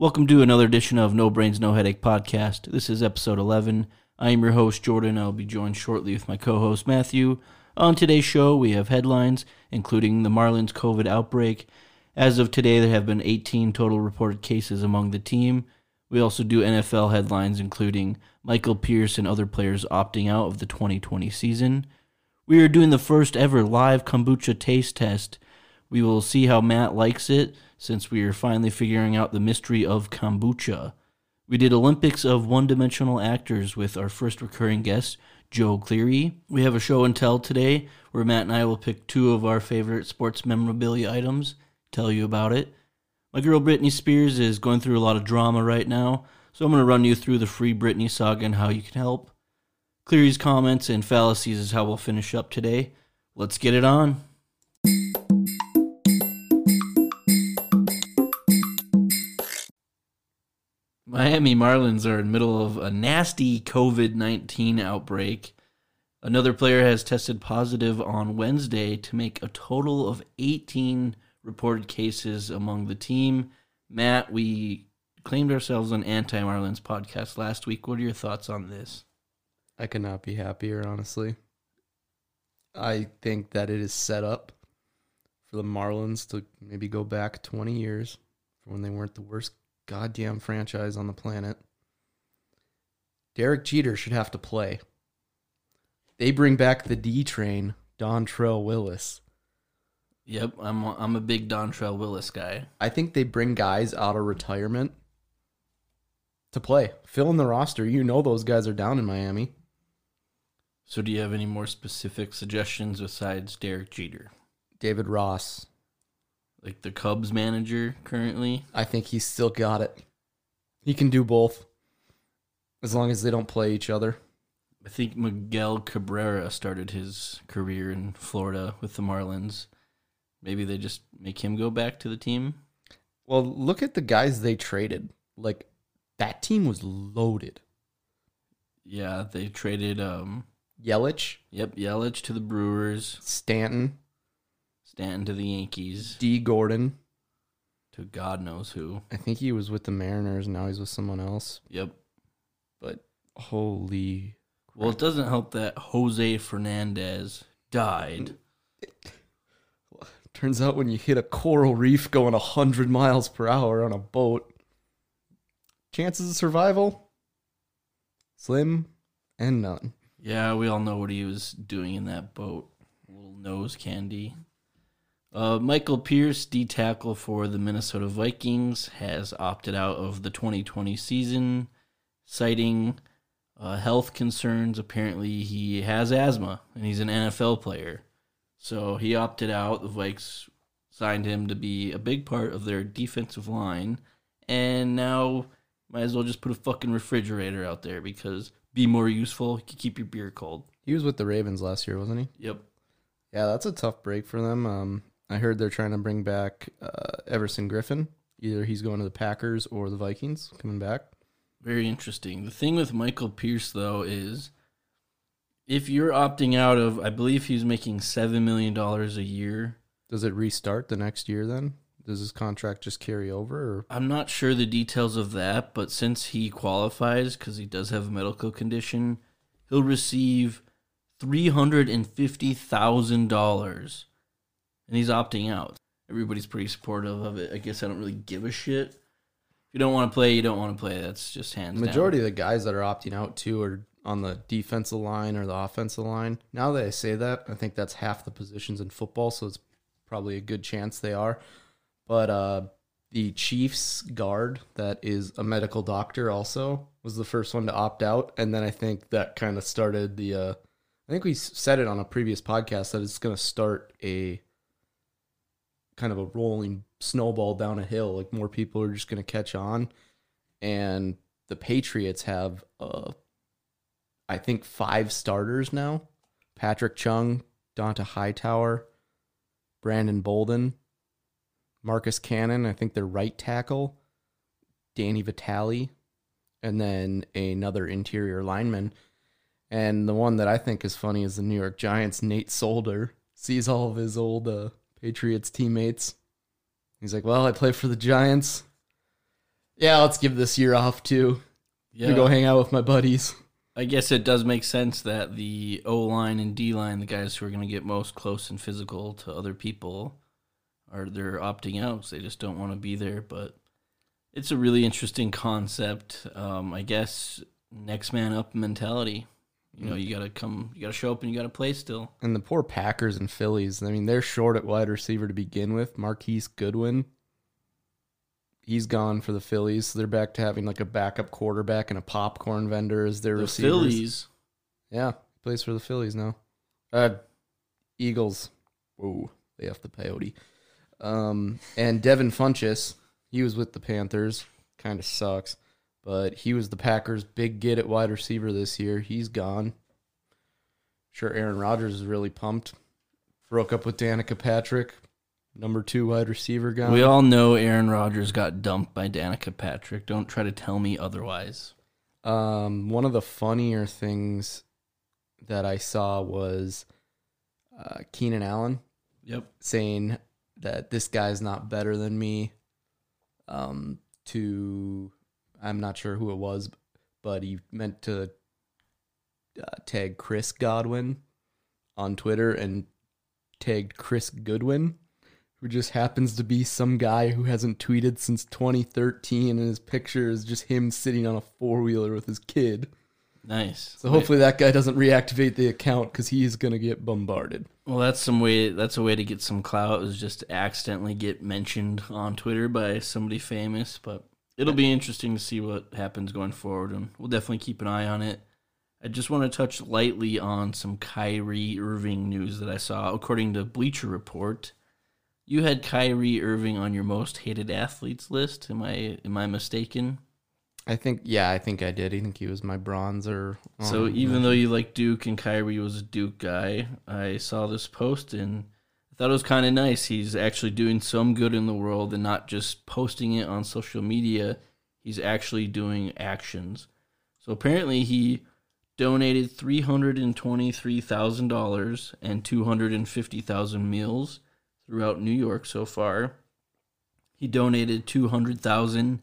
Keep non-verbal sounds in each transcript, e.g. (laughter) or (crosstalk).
Welcome to another edition of No Brains, No Headache podcast. This is episode 11. I am your host, Jordan. I'll be joined shortly with my co host, Matthew. On today's show, we have headlines, including the Marlins COVID outbreak. As of today, there have been 18 total reported cases among the team. We also do NFL headlines, including Michael Pierce and other players opting out of the 2020 season. We are doing the first ever live kombucha taste test. We will see how Matt likes it since we are finally figuring out the mystery of kombucha. We did Olympics of one dimensional actors with our first recurring guest, Joe Cleary. We have a show and tell today where Matt and I will pick two of our favorite sports memorabilia items, tell you about it. My girl Britney Spears is going through a lot of drama right now, so I'm going to run you through the free Britney saga and how you can help. Cleary's comments and fallacies is how we'll finish up today. Let's get it on. Miami Marlins are in the middle of a nasty COVID 19 outbreak. Another player has tested positive on Wednesday to make a total of 18 reported cases among the team. Matt, we claimed ourselves an anti Marlins podcast last week. What are your thoughts on this? I could not be happier, honestly. I think that it is set up for the Marlins to maybe go back 20 years from when they weren't the worst goddamn franchise on the planet. Derek Jeter should have to play. They bring back the D train, Dontrelle Willis. Yep, I'm a, I'm a big Dontrelle Willis guy. I think they bring guys out of retirement to play. Fill in the roster. You know those guys are down in Miami. So, do you have any more specific suggestions besides Derek Jeter? David Ross. Like the Cubs manager currently? I think he's still got it. He can do both as long as they don't play each other. I think Miguel Cabrera started his career in Florida with the Marlins. Maybe they just make him go back to the team. Well, look at the guys they traded. Like that team was loaded. Yeah, they traded um Yelich, yep, Yelich to the Brewers, Stanton, Stanton to the Yankees, D Gordon. to God knows who. I think he was with the Mariners. Now he's with someone else. Yep. But holy, Well, it doesn't help that Jose Fernandez died. turns out when you hit a coral reef going hundred miles per hour on a boat, chances of survival slim and none. Yeah, we all know what he was doing in that boat. Little nose candy. Uh, Michael Pierce, D tackle for the Minnesota Vikings, has opted out of the 2020 season, citing uh, health concerns. Apparently, he has asthma and he's an NFL player. So he opted out. The Vikes signed him to be a big part of their defensive line. And now, might as well just put a fucking refrigerator out there because be more useful. You can keep your beer cold. He was with the Ravens last year, wasn't he? Yep. Yeah, that's a tough break for them. Um, I heard they're trying to bring back uh, Everson Griffen. Either he's going to the Packers or the Vikings coming back. Very interesting. The thing with Michael Pierce, though, is if you're opting out of, I believe he's making $7 million a year. Does it restart the next year then? Does his contract just carry over? Or? I'm not sure the details of that, but since he qualifies, because he does have a medical condition, he'll receive $350,000 and he's opting out. Everybody's pretty supportive of it. I guess I don't really give a shit. If you don't want to play, you don't want to play. That's just hands Majority down. of the guys that are opting out too are on the defensive line or the offensive line. Now that I say that, I think that's half the positions in football, so it's probably a good chance they are. But uh, the Chiefs guard that is a medical doctor also was the first one to opt out, and then I think that kind of started the. Uh, I think we said it on a previous podcast that it's going to start a kind of a rolling snowball down a hill. Like more people are just going to catch on, and the Patriots have, uh, I think, five starters now: Patrick Chung, Dont'a Hightower, Brandon Bolden, Marcus Cannon. I think their right tackle, Danny Vitale, and then another interior lineman. And the one that I think is funny is the New York Giants. Nate Solder sees all of his old uh, Patriots teammates. He's like, "Well, I play for the Giants. Yeah, let's give this year off too. Yeah. To go hang out with my buddies. I guess it does make sense that the O line and D line, the guys who are going to get most close and physical to other people, are they're opting out. So they just don't want to be there. But it's a really interesting concept. Um, I guess next man up mentality. You know, you got to come, you got to show up, and you got to play still. And the poor Packers and Phillies. I mean, they're short at wide receiver to begin with. Marquise Goodwin. He's gone for the Phillies. So they're back to having like a backup quarterback and a popcorn vendor as their receiver. The receivers. Phillies. Yeah, plays for the Phillies now. Uh, Eagles. Whoa, they off the peyote. Um, and Devin Funchess, he was with the Panthers. Kind of sucks, but he was the Packers' big get at wide receiver this year. He's gone. Sure, Aaron Rodgers is really pumped. Broke up with Danica Patrick, number two wide receiver guy. We all know Aaron Rodgers got dumped by Danica Patrick. Don't try to tell me otherwise. Um, one of the funnier things that I saw was uh, Keenan Allen Yep. saying that this guy's not better than me. Um, to I'm not sure who it was, but he meant to uh, tag Chris Godwin on Twitter and tagged Chris Goodwin, who just happens to be some guy who hasn't tweeted since 2013, and his picture is just him sitting on a four wheeler with his kid. Nice. So hopefully that guy doesn't reactivate the account because he is gonna get bombarded. Well, that's some way. That's a way to get some clout. Is just to accidentally get mentioned on Twitter by somebody famous. But it'll be interesting to see what happens going forward, and we'll definitely keep an eye on it. I just want to touch lightly on some Kyrie Irving news that I saw. According to Bleacher Report, you had Kyrie Irving on your most hated athletes list. Am I am I mistaken? I think, yeah, I think I did. I think he was my bronzer. So even though you like Duke and Kyrie was a Duke guy, I saw this post and thought it was kind of nice. He's actually doing some good in the world and not just posting it on social media. He's actually doing actions. So apparently he donated three hundred and twenty-three thousand dollars and two hundred and fifty thousand meals throughout New York so far. He donated two hundred thousand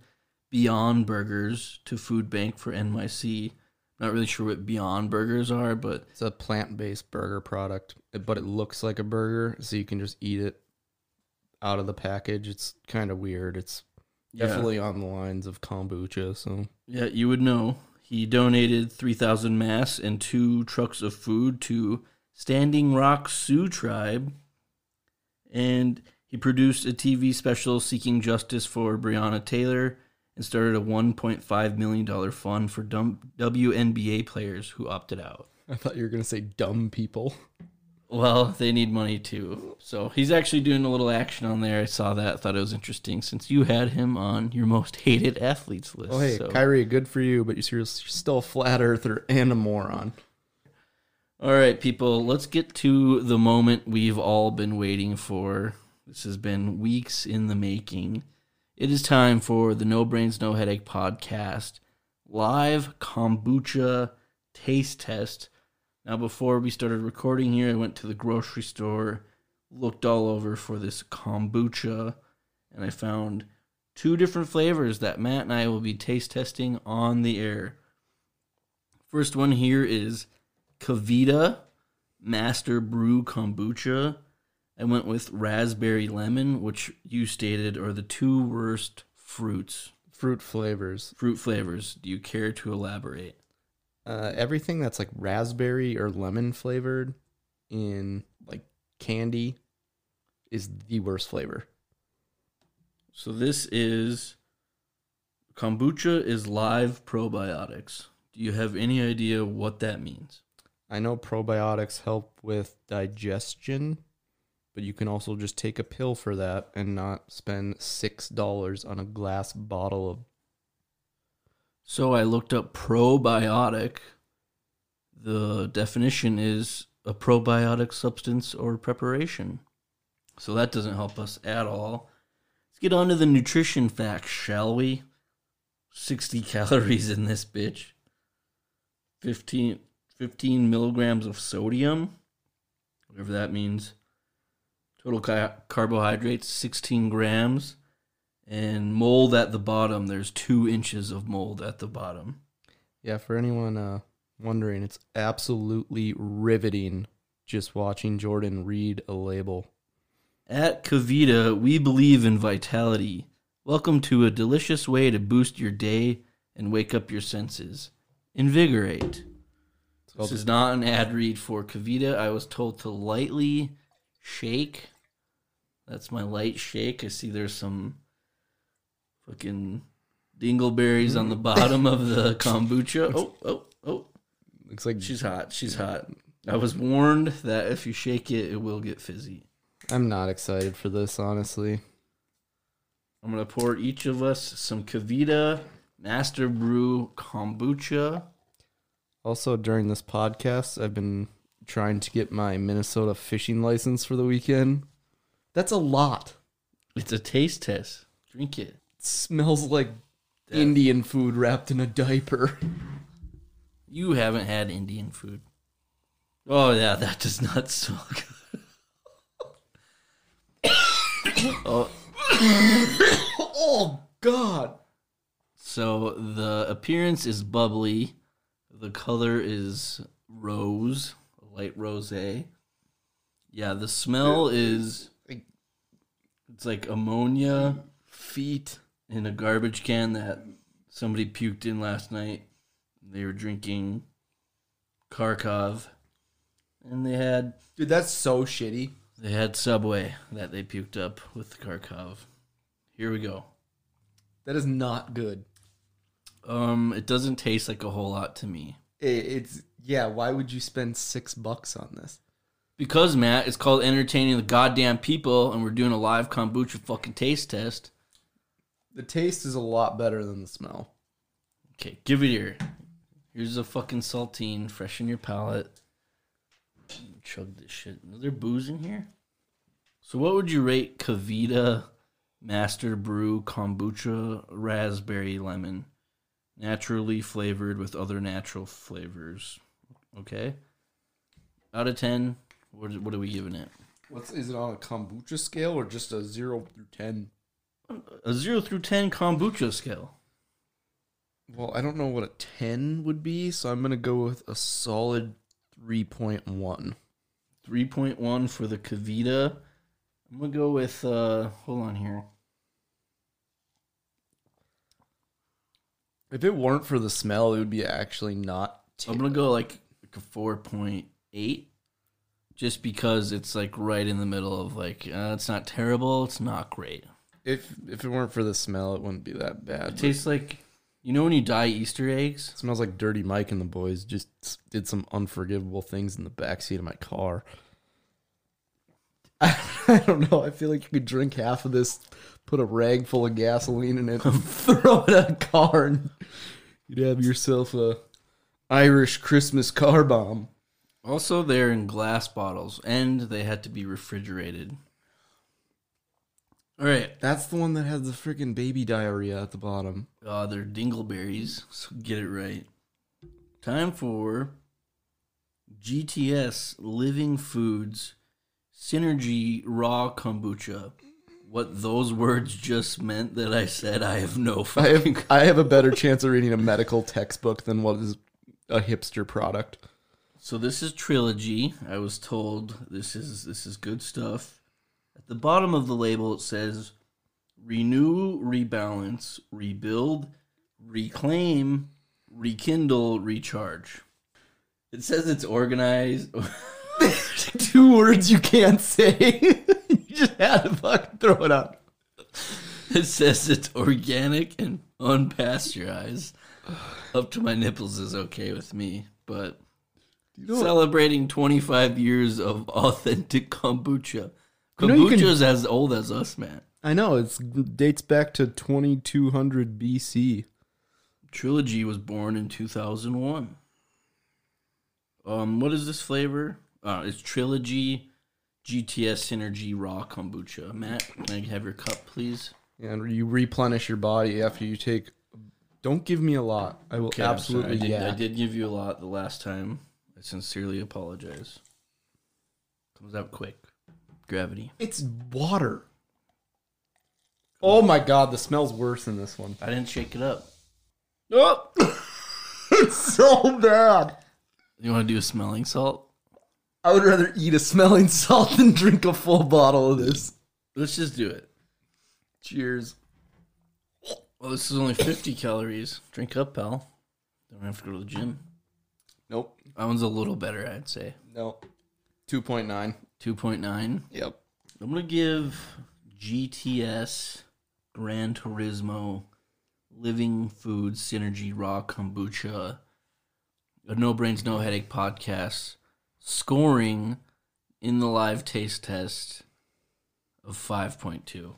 Beyond Burgers to Food Bank for NYC. Not really sure what Beyond Burgers are, but it's a plant-based burger product, but it looks like a burger, so you can just eat it out of the package. It's kind of weird. It's Yeah. definitely on the lines of kombucha. So yeah, you would know. He donated 3,000 masks and two trucks of food to Standing Rock Sioux Tribe. And he produced a TV special seeking justice for Breonna Taylor and started a $1.5 million fund for dumb WNBA players who opted out. I thought you were gonna say dumb people. Well, they need money too. So he's actually doing a little action on there. I saw that. Thought it was interesting since you had him on your most hated athletes list. Oh hey, so. Kyrie, good for you, but you're still a flat earther and a moron. All right, people, let's get to the moment we've all been waiting for. This has been weeks in the making. It is time for the No Brains, No Headache podcast live kombucha taste test. Now, before we started recording here, I went to the grocery store, looked all over for this kombucha, and I found two different flavors that Matt and I will be taste testing on the air. First one here is KeVita Master Brew Kombucha. I went with raspberry lemon, which you stated are the two worst fruits, Fruit flavors. fruit flavors. Do you care to elaborate? Uh, everything that's like raspberry or lemon flavored in like candy is the worst flavor. So this is kombucha is live probiotics. Do you have any idea what that means? I know probiotics help with digestion, but you can also just take a pill for that and not spend six dollars on a glass bottle of. So I looked up probiotic. The definition is a probiotic substance or preparation. So that doesn't help us at all. Let's get on to the nutrition facts, shall we? 60 (laughs) calories in this bitch. 15, 15 milligrams of sodium, whatever that means. Total ca- carbohydrates, 16 grams. And mold at the bottom, there's two inches of mold at the bottom. Yeah, for anyone uh, wondering, it's absolutely riveting just watching Jordan read a label. At KeVita, we believe in vitality. Welcome to a delicious way to boost your day and wake up your senses. Invigorate. This is not an ad read for KeVita. I was told to lightly shake. That's my light shake. I see there's some fucking dingleberries on the mm. bottom of the (laughs) kombucha. Oh, oh, oh. Looks like She's hot. She's hot. I was warned that if you shake it, it will get fizzy. I'm not excited for this, honestly. I'm gonna pour each of us some KeVita Master Brew kombucha. Also, during this podcast, I've been trying to get my Minnesota fishing license for the weekend. That's a lot. It's a taste test. Drink it. It smells like Indian food wrapped in a diaper. You haven't had Indian food. Oh yeah, that does not smell good. (coughs) oh, oh God! so the appearance is bubbly. The color is rose, light rose. Yeah, the smell is it's like ammonia Feet. in a garbage can that somebody puked in last night. They were drinking Karkov, and they had Dude, that's so shitty. they had Subway that they puked up with Karkov. Here we go. That is not good. Um, it doesn't taste like a whole lot to me It, it's yeah. Why would you spend six bucks on this? Because Matt, it's called entertaining the goddamn people, and we're doing a live kombucha fucking taste test. The taste is a lot better than the smell. Okay, give it here. Here's a fucking saltine, freshen your palate. Chug this shit. Is there booze in here? So, what would you rate KeVita Master Brew Kombucha Raspberry Lemon? Naturally flavored with other natural flavors. Okay. Out of 10, what, what are we giving it? What's is it on a kombucha scale or just a zero through ten? A 0 through 10 kombucha scale. Well, I don't know what a ten would be, so I'm gonna go with a solid three point one. 3.1 for the KeVita. I'm going to go with, uh, hold on here. If it weren't for the smell, it would be actually not. I'm gonna go like, like a four point eight, just because it's like right in the middle of like uh, it's not terrible, it's not great. If if it weren't for the smell, it wouldn't be that bad. but tastes like you know when you dye Easter eggs. It smells like Dirty Mike and the boys just did some unforgivable things in the backseat of my car. (laughs) I don't know. I feel like you could drink half of this, put a rag full of gasoline in it, (laughs) (laughs) throw it at a car, and you'd have yourself a Irish Christmas car bomb. Also, they're in glass bottles and they had to be refrigerated. All right, That's the one that has the freaking baby diarrhea at the bottom. uh, they're dingleberries, so get it right. Time for GTS Living Foods Synergy Raw Kombucha. What those words just meant that I said, I have no I have I have a better chance of reading a medical textbook than what is a hipster product. So this is trilogy. I was told this is this is good stuff. At the bottom of the label it says renew, rebalance, rebuild, reclaim, rekindle, recharge. It says it's organized. (laughs) Two words you can't say. (laughs) you just had to fucking throw it out. it says it's organic and unpasteurized. Up to my nipples is okay with me, but know- celebrating 25 years of (laughs) authentic kombucha. You know can- as old as us, man. I know It dates back to 2200 BC. Trilogy was born in 2001. Um, what is this flavor? Uh, it's Trilogy GTS Synergy Raw Kombucha. Matt, can I have your cup, please? And you replenish your body after you take. Don't give me a lot. I will Okay, absolutely I did, yeah. I did give you a lot the last time. I sincerely apologize. Comes out quick. Gravity. It's water. Oh my god, the smell's worse than this one. I didn't shake it up. Oh, (laughs) it's so bad. You want to do a smelling salt? I would rather eat a smelling salt than drink a full bottle of this. Let's just do it. Cheers. Well, this is only 50 calories. Drink up, pal. Don't have to go to the gym. Nope. That one's a little better, I'd say. Nope. 2.9. 2.9. Yep. I'm going to give GTS Gran Turismo Living Food Synergy Raw Kombucha a No Brains No Headache podcast scoring in the live taste test of 5.2.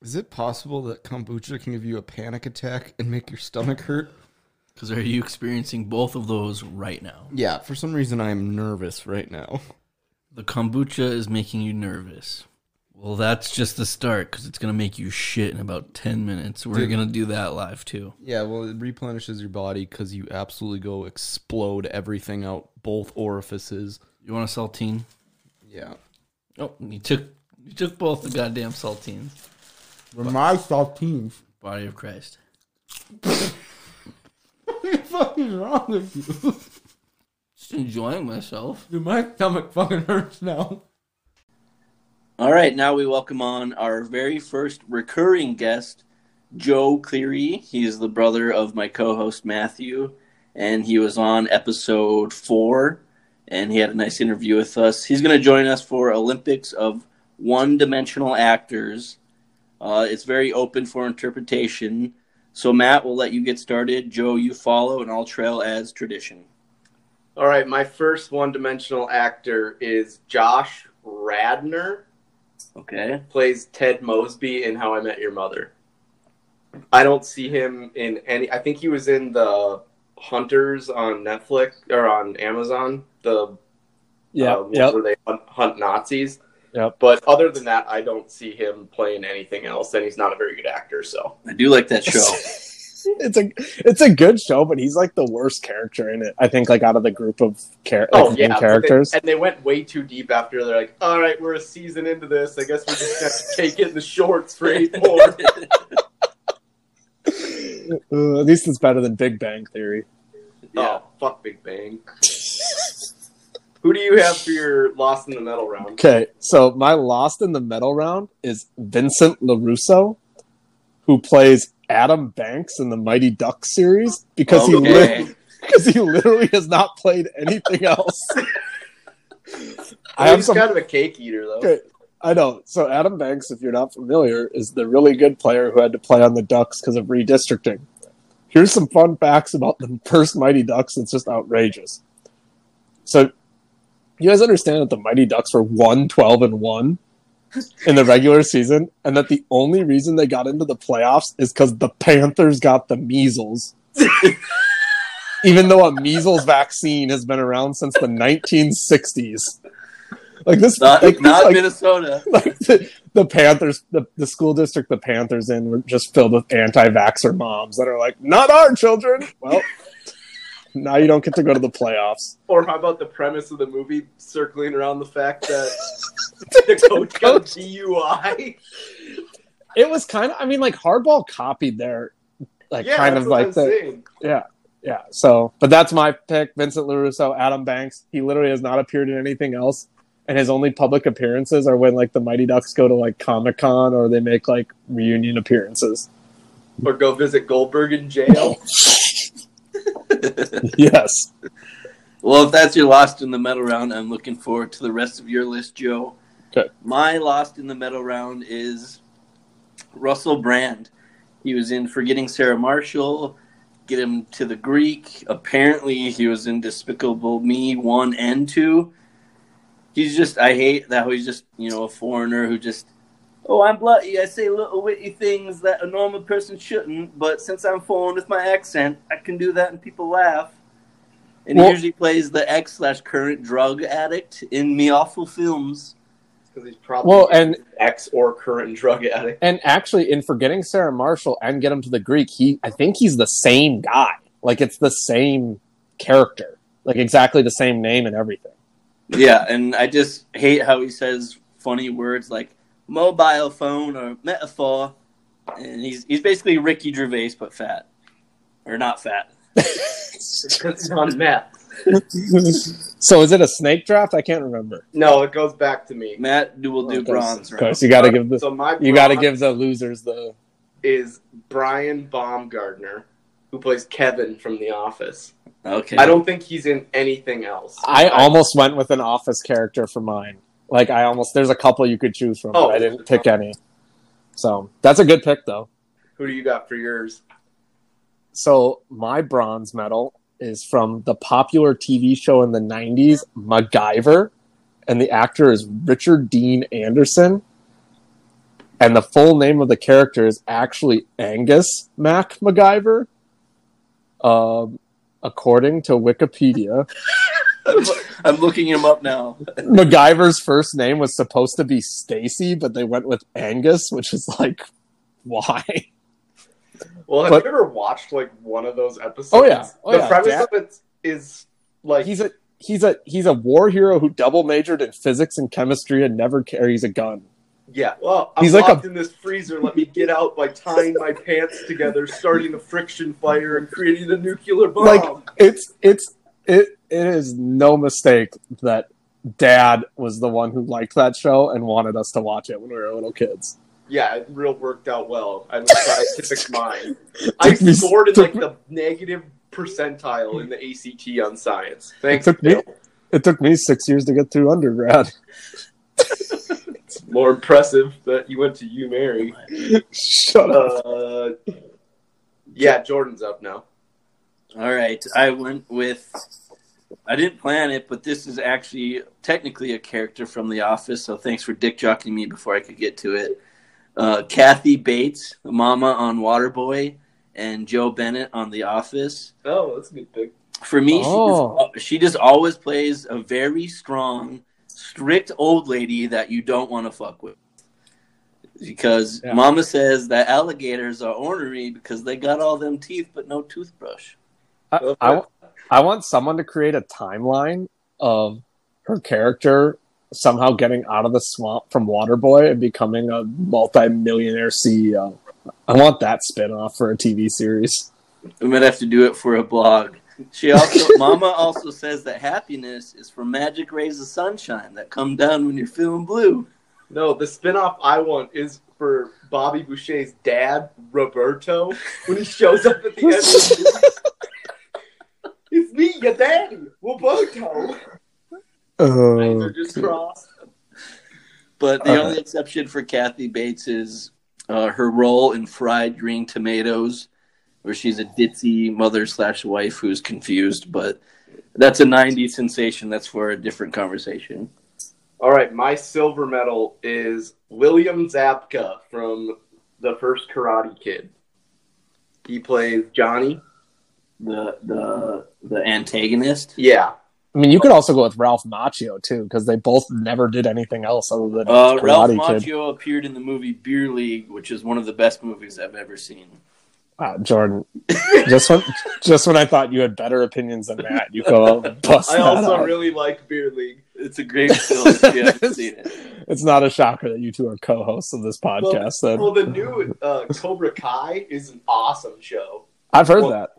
Is it possible that kombucha can give you a panic attack and make your stomach hurt? Because are you experiencing both of those right now? Yeah, for some reason I am nervous right now. The kombucha is making you nervous. Well, that's just the start because it's going to make you shit in about 10 minutes. We're going to do that live too. Yeah, well, it replenishes your body because you absolutely go explode everything out both orifices. You want a saltine? Yeah. Oh, you took you took both the goddamn saltines. For my saltines. Body of Christ. (laughs) What the fuck is wrong with you? Just enjoying myself. (laughs) Dude, my stomach fucking hurts now. All right, now we welcome on our very first recurring guest, Joe Cleary. He's the brother of my co-host Matthew, and he was on episode four, and he had a nice interview with us. He's going to join us for Olympics of one-dimensional actors. Uh, it's very open for interpretation. So Matt, we'll let you get started. Joe, you follow, and I'll trail as tradition. All right, my first one-dimensional actor is Josh Radnor. Okay. Plays Ted Mosby in How I Met Your Mother. I don't see him in any. I think he was in the Hunters on Netflix or on Amazon. The Yeah, uh, yep. where they hunt, hunt Nazis. Yep. But other than that, I don't see him playing anything else, and he's not a very good actor. So I do like that show. (laughs) it's a it's a good show, but he's like the worst character in it. I think like out of the group of char- Oh like, yeah, main but characters. They, and they went way too deep after. They're like, "All right, we're a season into this. I guess we're just have (laughs) to take it in the shorts for eight more." (laughs) Uh, at least it's better than Big Bang Theory. Oh, fuck Big Bang. Who do you have for your Lost in the Metal round? Okay, so my lost in the metal round is Vincent Larusso, who plays Adam Banks in the Mighty Ducks series because he Okay. li- because (laughs) he literally has not played anything else. (laughs) I have he's some kind of a cake eater, though. Okay. I know. So Adam Banks, if you're not familiar, is the really good player who had to play on the Ducks because of redistricting. Here's some fun facts about the (laughs) first Mighty Ducks. It's just outrageous. So you guys understand that the Mighty Ducks were 1 12 and 1 in the regular season, and that the only reason they got into the playoffs is because the Panthers got the measles. (laughs) Even though a measles vaccine has been around since the 1960s. Like this, Not, like, not like, Minnesota. (laughs) like the, the Panthers, the, the school district the Panthers in were just filled with anti-vaxxer moms that are like, not our children. Well, (laughs) now you don't get to go to the playoffs. Or how about the premise of the movie circling around the fact that (laughs) the coach got DUI? It was kind of, I mean, like hardball copied their, like yeah, kind of like I'm the, saying. yeah, yeah. So, but that's my pick, Vincent Larusso, Adam Banks. He literally has not appeared in anything else, and his only public appearances are when like the Mighty Ducks go to like Comic Con or they make like reunion appearances. Or go visit Goldberg in jail. (laughs) (laughs) yes. Well, if that's your lost in the metal round, I'm looking forward to the rest of your list, Joe. Okay. My lost in the metal round is Russell Brand. He was in Forgetting Sarah Marshall, Get Him to the Greek. Apparently, he was in Despicable Me 1 and 2. He's just, I hate that he's just, you know, a foreigner who just, oh, I'm bloody. I say little witty things that a normal person shouldn't, but since I'm foreign with my accent, I can do that and people laugh. And Well- he usually plays the ex slash current drug addict in me awful films. Because he's probably Well, and ex or current drug addict. And actually, in forgetting Sarah Marshall and get him to the Greek, he I think he's the same guy. Like it's the same character, like exactly the same name and everything. Yeah, and I just hate how he says funny words like mobile phone or metaphor. and he's he's basically Ricky Gervais but fat, or not fat. Because he's on meth. so is it a snake draft? I can't remember. No, it goes back to me. Matt do will do Of course, bronze Of course, round. you got to give the So my you got to give the losers the. is Brian Baumgartner, who plays Kevin from The Office. Okay, I don't think he's in anything else. I almost went with an office character for mine. Like I almost there's a couple you could choose from, Oh. but I didn't pick any. So that's a good pick though. Who do you got for yours? So my bronze medal is from the popular TV show in the '90s, MacGyver, and the actor is Richard Dean Anderson. And the full name of the character is actually Angus Mac MacGyver, um, according to Wikipedia. (laughs) (laughs) I'm looking him up now. MacGyver's first name was supposed to be Stacy, but they went with Angus, which is like, why? Well, have But- you ever watched like one of those episodes? Oh, yeah. Oh, the yeah. premise Dad- of it is like He's a he's a he's a war hero who double majored in physics and chemistry and never carries a gun. yeah. Well, I'm He's like locked a- in this freezer. Let me get out by tying my pants together, starting a friction fire, and creating a nuclear bomb. Like it's it's it it is no mistake that dad was the one who liked that show and wanted us to watch it when we were little kids. yeah, it real worked out well. I have a scientific mind. I Took me- scored in like the negative percentile in the ACT on science. Thanks, took me- It took me six years to get through undergrad. It's (laughs) more impressive that you went to UMary. Shut up. Uh, yeah, Jordan's up now. All right, I went with. I didn't plan it, but this is actually technically a character from The Office. So thanks for dick jockeying me before I could get to it. Uh, Kathy Bates, Mama on Waterboy, and Jo Bennett on The Office. Oh, that's a good pick. For me, Oh. she, just, she just always plays a very strong, strict old lady that you don't want to fuck with. Because Yeah. Mama says that alligators are ornery because they got all them teeth but no toothbrush. I, I, I want someone to create a timeline of her character somehow getting out of the swamp from Waterboy and becoming a multi-millionaire CEO. I want that spin-off for a TV series. We might have to do it for a blog. She also, (laughs) Mama also says that happiness is from magic rays of sunshine that come down when you're feeling blue. No, the spinoff I want is for Bobby Boucher's dad, Roberto, when he shows up at the end (laughs) of the movie. It's me, your daddy, Roberto. They're Uh, just crossed. But the Uh. only exception for Kathy Bates is uh, her role in Fried Green Tomatoes, where she's a ditzy mother slash wife who's confused. But that's a '90s sensation. That's for a different conversation. All right, my silver medal is William Zabka from the first Karate Kid. He plays Johnny. The the the antagonist. Yeah, I mean, you could also go with Ralph Macchio too, because they both never did anything else other than Uh, Ralph Karate Kid. Macchio appeared in the movie Beer League, which is one of the best movies I've ever seen. Wow, Jordan, just when (laughs) just when I thought you had better opinions than that, you go (laughs) bust I that also out. really like Beer League. It's a great film if you haven't (laughs) seen it. It's not a shocker that you two are co-hosts of this podcast. then Well, the new uh, Cobra Kai is an awesome show. I've heard well- that.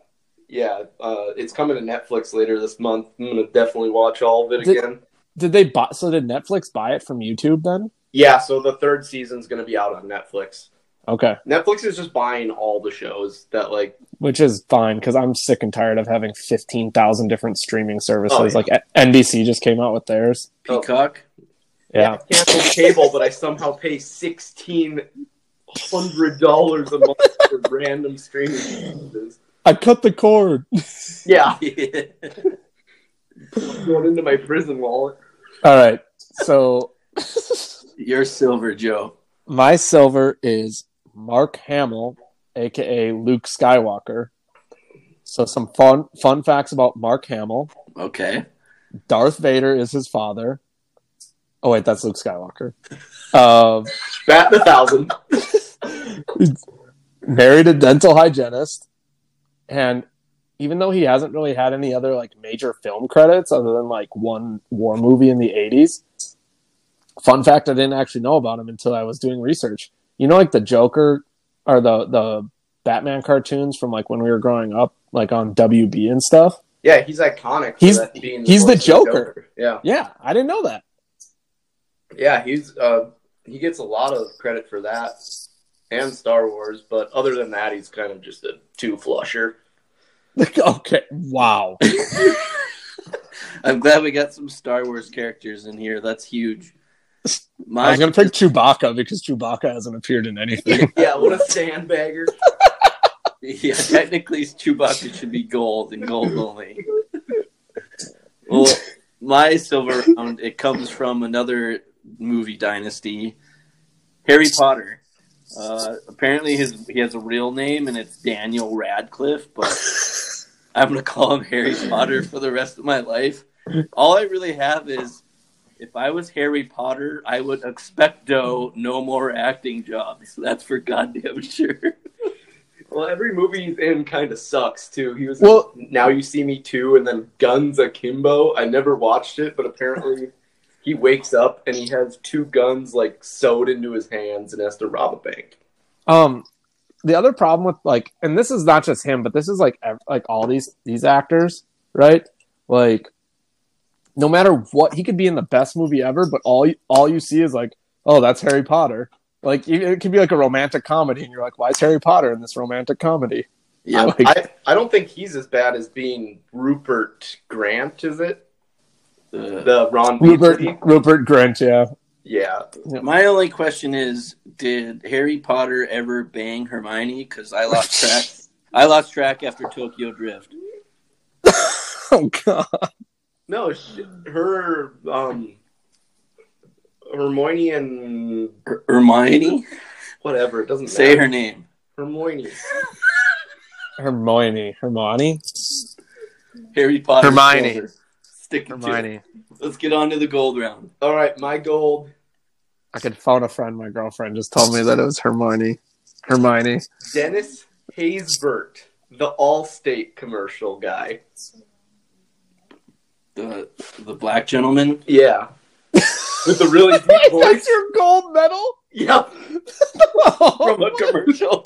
Yeah, uh, it's coming to Netflix later this month. I'm gonna definitely watch all of it Did- again. Did they buy? So did Netflix buy it from YouTube then? Yeah, so the third season's gonna be out on Netflix. Okay, Netflix is just buying all the shows that like which is fine because I'm sick and tired of having fifteen thousand different streaming services. Oh, yeah. Like NBC just came out with theirs. Peacock. Yeah, canceled cable, but I somehow pay sixteen hundred dollars a month for random streaming services. I cut the cord. (laughs) (laughs) Yeah, going into my prison wallet. All right, so (laughs) You're Silver Joe. my silver is Mark Hamill, aka Luke Skywalker. So some fun fun facts about Mark Hamill. Okay. Darth Vader is his father. Oh wait, that's Luke Skywalker. Uh, Bat a thousand. married a dental hygienist, and even though he hasn't really had any other like major film credits other than like one war movie in the '80s, fun fact I didn't actually know about him until I was doing research. You know, like the Joker or the the Batman cartoons from like when we were growing up, like on WB and stuff. Yeah, he's iconic. He's- that being he's the of Joker. Yeah, Yeah, I didn't know that. yeah, he's uh, he gets a lot of credit for that and Star Wars, but other than that, he's kind of just a two flusher. (laughs) okay, wow. (laughs) I'm glad we got some Star Wars characters in here. That's huge. My- I My was gonna pick Chewbacca because Chewbacca hasn't appeared in anything. (laughs) Yeah, what a sandbagger. yeah, technically Chewbacca should be gold and gold only. well, my silver round it comes from another movie dynasty, Harry Potter. Uh, apparently, his he has a real name and it's Daniel Radcliffe, but I'm gonna call him Harry Potter for the rest of my life. All I really have is, if I was Harry Potter, I would expecto no more acting jobs. That's for goddamn sure. Well, every movie he's in kind of sucks too. He was Well- in Now You See Me Too, and then Guns Akimbo. I never watched it, but apparently he wakes up and he has two guns like sewed into his hands and has to rob a bank. Um, the other problem with like, and this is not just him, but this is like like all these these actors, right? Like, no matter what, he could be in the best movie ever, but all you, all you see is like, oh, that's Harry Potter. Like, it could be like a romantic comedy, and you're like, why is Harry Potter in this romantic comedy? Yeah, (laughs) Like- I, I don't think he's as bad as being Rupert Grant, is it? Uh, The Ron Rupert Weasley? Rupert Grint, yeah. Yeah. My only question is, did Harry Potter ever bang Hermione? Because I lost track. (laughs) I lost track after Tokyo Drift. (laughs) Oh god. No, sh- her um Hermione and Her- Hermione, whatever, it doesn't say matter. her name. Hermione. Hermione, Hermione, Harry Potter. Hermione. silver. Stick to it. Hermione. Let's get on to the gold round. All right, my gold. I could phone a friend. My girlfriend just told me that it was Hermione. Hermione. Dennis Haysbert, the Allstate commercial guy. The the black gentleman. Yeah. (laughs) With the really (laughs) deep voice. That's your gold medal. yeah. (laughs) From a commercial.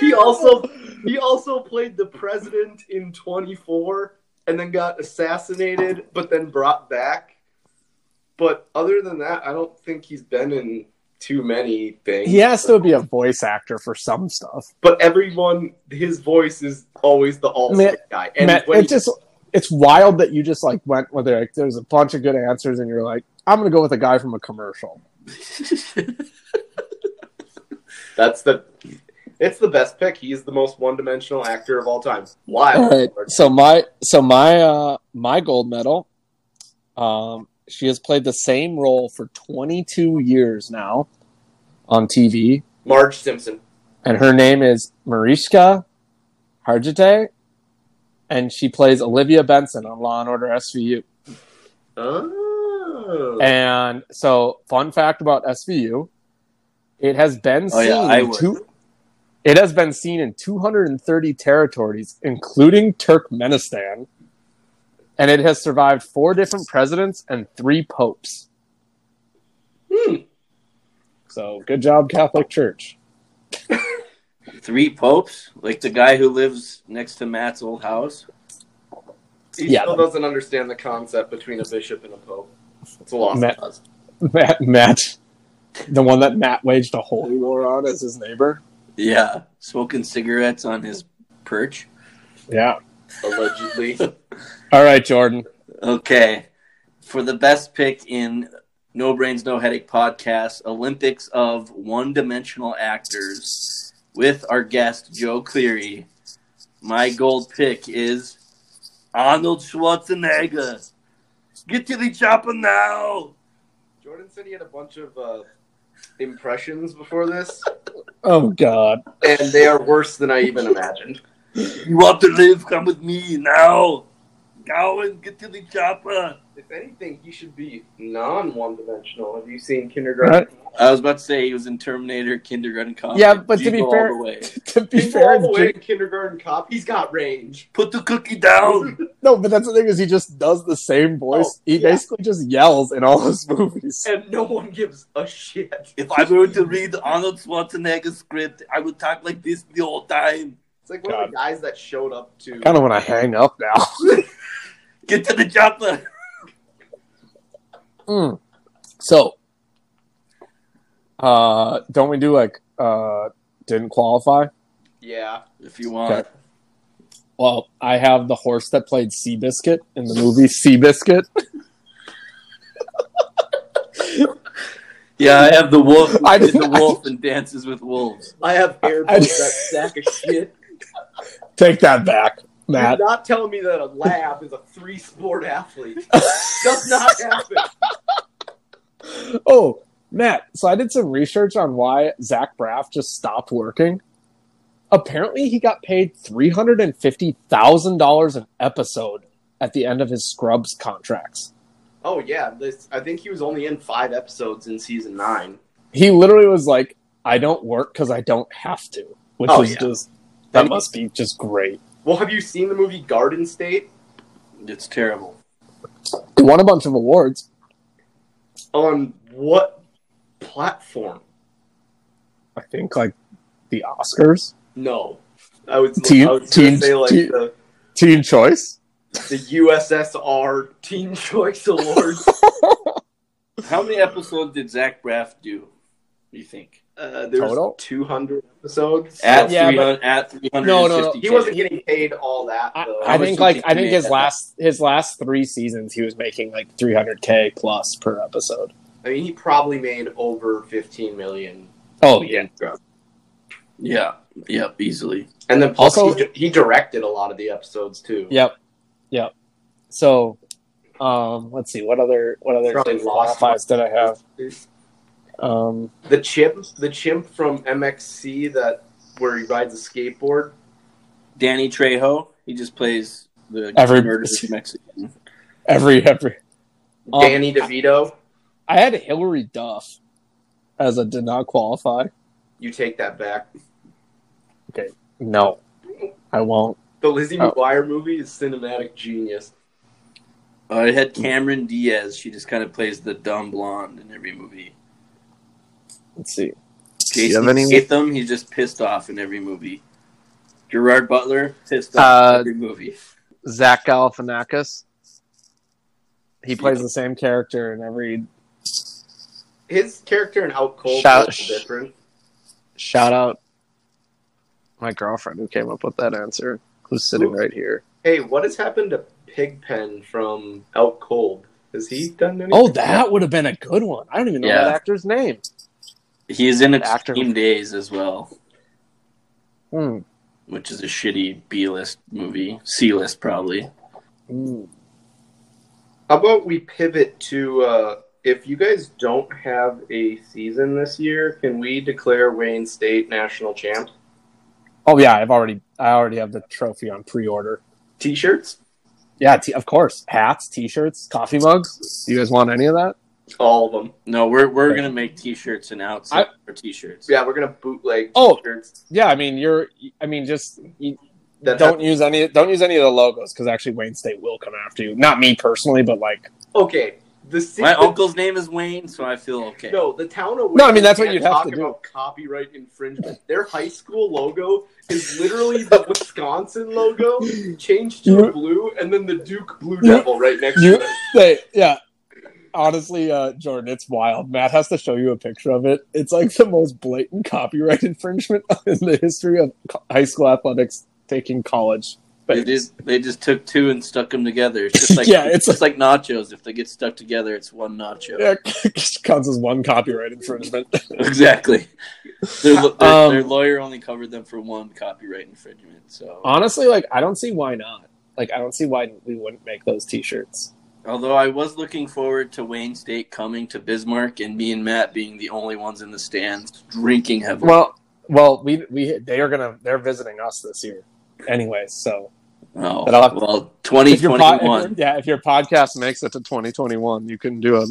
he also he also played the president in 24 and then got assassinated but then brought back. But other than that, I don't think he's been in too many things. He has to be a voice actor for some stuff. But everyone, his voice is always the Allstate Man- guy. And Man, when it he- just it's wild that you just like went with like there's a bunch of good answers and you're like I'm gonna go with a guy from a commercial. (laughs) that's the it's the best pick. He's the most one-dimensional actor of all time. Why? All right. So my so my uh my gold medal, um, she has played the same role for 22 years now on TV, Marge Simpson. and her name is Mariska Hargitay, and she plays Olivia Benson on Law and Order SVU. Oh. And so, fun fact about SVU, it has been Oh, seen yeah, I in would. two. It has been seen in 230 territories, including Turkmenistan, and it has survived four different presidents and three popes. Hmm. So, good job, Catholic Church. (laughs) Three popes, like the guy who lives next to Matt's old house. He Yeah. still doesn't understand the concept between a bishop and a pope. It's a lost Matt- cause. Matt, Matt, the one that Matt waged a holy war on, is his neighbor. Yeah, smoking cigarettes on his perch. Yeah. Allegedly. (laughs) All right, Jordan. Okay. For the best pick in No Brains, No Headache podcast, Olympics of One Dimensional Actors, with our guest, Joe Cleary, my gold pick is Arnold Schwarzenegger. Get to the chopper now. Jordan said he had a bunch of uh, impressions before this, Oh God. and they are worse than I even imagined. You want to live? Come with me now. Going. Get to the chopper. If anything, he should be non-one dimensional. Have you seen Kindergarten? Right. I was about to say he was in Terminator, Kindergarten Cop. Yeah, but to be fair- all the way. (laughs) to be He's fair, all the way Jake- in Kindergarten Cop. He's got range. put the cookie down. (laughs) no, but that's the thing is he just does the same voice. Oh, he yeah. basically just yells in all his (laughs) movies. and no one gives a shit. if I were to read Arnold Schwarzenegger's script, I would talk like this the whole time. It's like one of the guys that showed up to. Kind of want to hang up now. Get to the chopper. (laughs) Mm. So, uh, don't we do like uh didn't qualify? Yeah. If you want. Okay. Well, I have the horse that played Seabiscuit in the movie Seabiscuit. Yeah, I have the wolf. I I did the didn't- wolf and dances with wolves. I have hair I- that sack of shit. Take that back, Matt. You're not telling me that a lab is a three sport athlete. Does not (laughs) happen. Oh, Matt. So I did some research on why Zach Braff just stopped working. Apparently, he got paid three hundred and fifty thousand dollars an episode at the end of his Scrubs contracts. Oh yeah, this. I think he was only in five episodes in season nine. He literally was like, "I don't work because I don't have to," which Oh, is yeah. just that must be just great. Well, have you seen the movie Garden State? It's terrible. He won a bunch of awards. On what platform? I think like the Oscars, No, I was. Teen- I was teen- say like teen- the, Teen Choice. the USSR Teen (laughs) Choice Awards. (laughs) How many episodes did Zach Braff do? You think Uh, there's Total? 200 episodes. at Yeah, three but- at three hundred? No, no, no. he wasn't getting paid all that I, though. I was think like I think his had- last his last three seasons he was making like 300k plus per episode. I mean, he probably made over 15 million. Oh yeah, Yeah, yep, easily. And then plus Also- he, he directed a lot of the episodes too. yep, yep. So, um, let's see what other what other Probably qualifiers did I have? Um, The chimp, the chimp from MXC that where he rides a skateboard. Danny Trejo, he just plays the Every- murderous Mexican. every every. Um, Danny DeVito. I had Hilary Duff as a did not qualify. You take that back. Okay. No, I won't. The Lizzie Oh. McGuire movie is cinematic genius. I had Cameron Diaz. She just kind of plays the dumb blonde in every movie. Let's see. Jason have any- Statham, he's just pissed off in every movie. Gerard Butler, pissed off Uh, in every movie. Zach Galifianakis. He plays the same character in every. His character in Out Cold Shout- is different. Shout out my girlfriend who came up with that answer, who's sitting Who? right here. Hey, what has happened to Pigpen from Out Cold? Has he done anything? Oh, that would have been a good one. I don't even know Yeah. that actor's name. He's in Actor. Extreme Days as well, Hmm. which is a shitty B list movie. C list, probably. Hmm. How about we pivot to uh, if you guys don't have a season this year, can we declare Wayne State national champ? Oh yeah, I've already I already have the trophy on pre-order. T-shirts, Yeah, t- of course. Hats, t-shirts, coffee mugs. Do you guys want any of that? All of them. No, we're we're Okay. gonna make T-shirts and outside for T-shirts. Yeah, we're gonna bootleg Oh. T-shirts. Yeah, I mean you're. I mean just you, That don't use any. Don't use any of the logos because actually Wayne State will come after you. Not me personally, but like. okay. The ci- My the- uncle's name is Wayne, so I feel okay. No, the town of Wayne, No, I mean, that's what you'd have to do. about Copyright infringement. Their high school logo is literally the (laughs) Wisconsin logo changed to blue, and then the Duke Blue Devil right next You, to it. they, yeah. Honestly, uh, Jordan, it's wild. Matt has to show you a picture of it. It's like the most blatant copyright (laughs) infringement in the history of high school athletics taking college. They just they just took two and stuck them together. It's just (laughs) like Yeah, it's it's just like nachos. If they get stuck together, it's one nacho. Yeah, (laughs) counts as one copyright infringement. Exactly. Their, their, Um, their lawyer only covered them for one copyright infringement. So, Honestly, like I don't see why not. Like I don't see why we wouldn't make those T-shirts. Although I was looking forward to Wayne State coming to Bismarck and me and Matt being the only ones in the stands drinking heavily. Well, well, we we they are gonna they're visiting us this year, anyways. So Oh, But well, If your 2021. yeah, if your podcast makes it to 2021, you can do a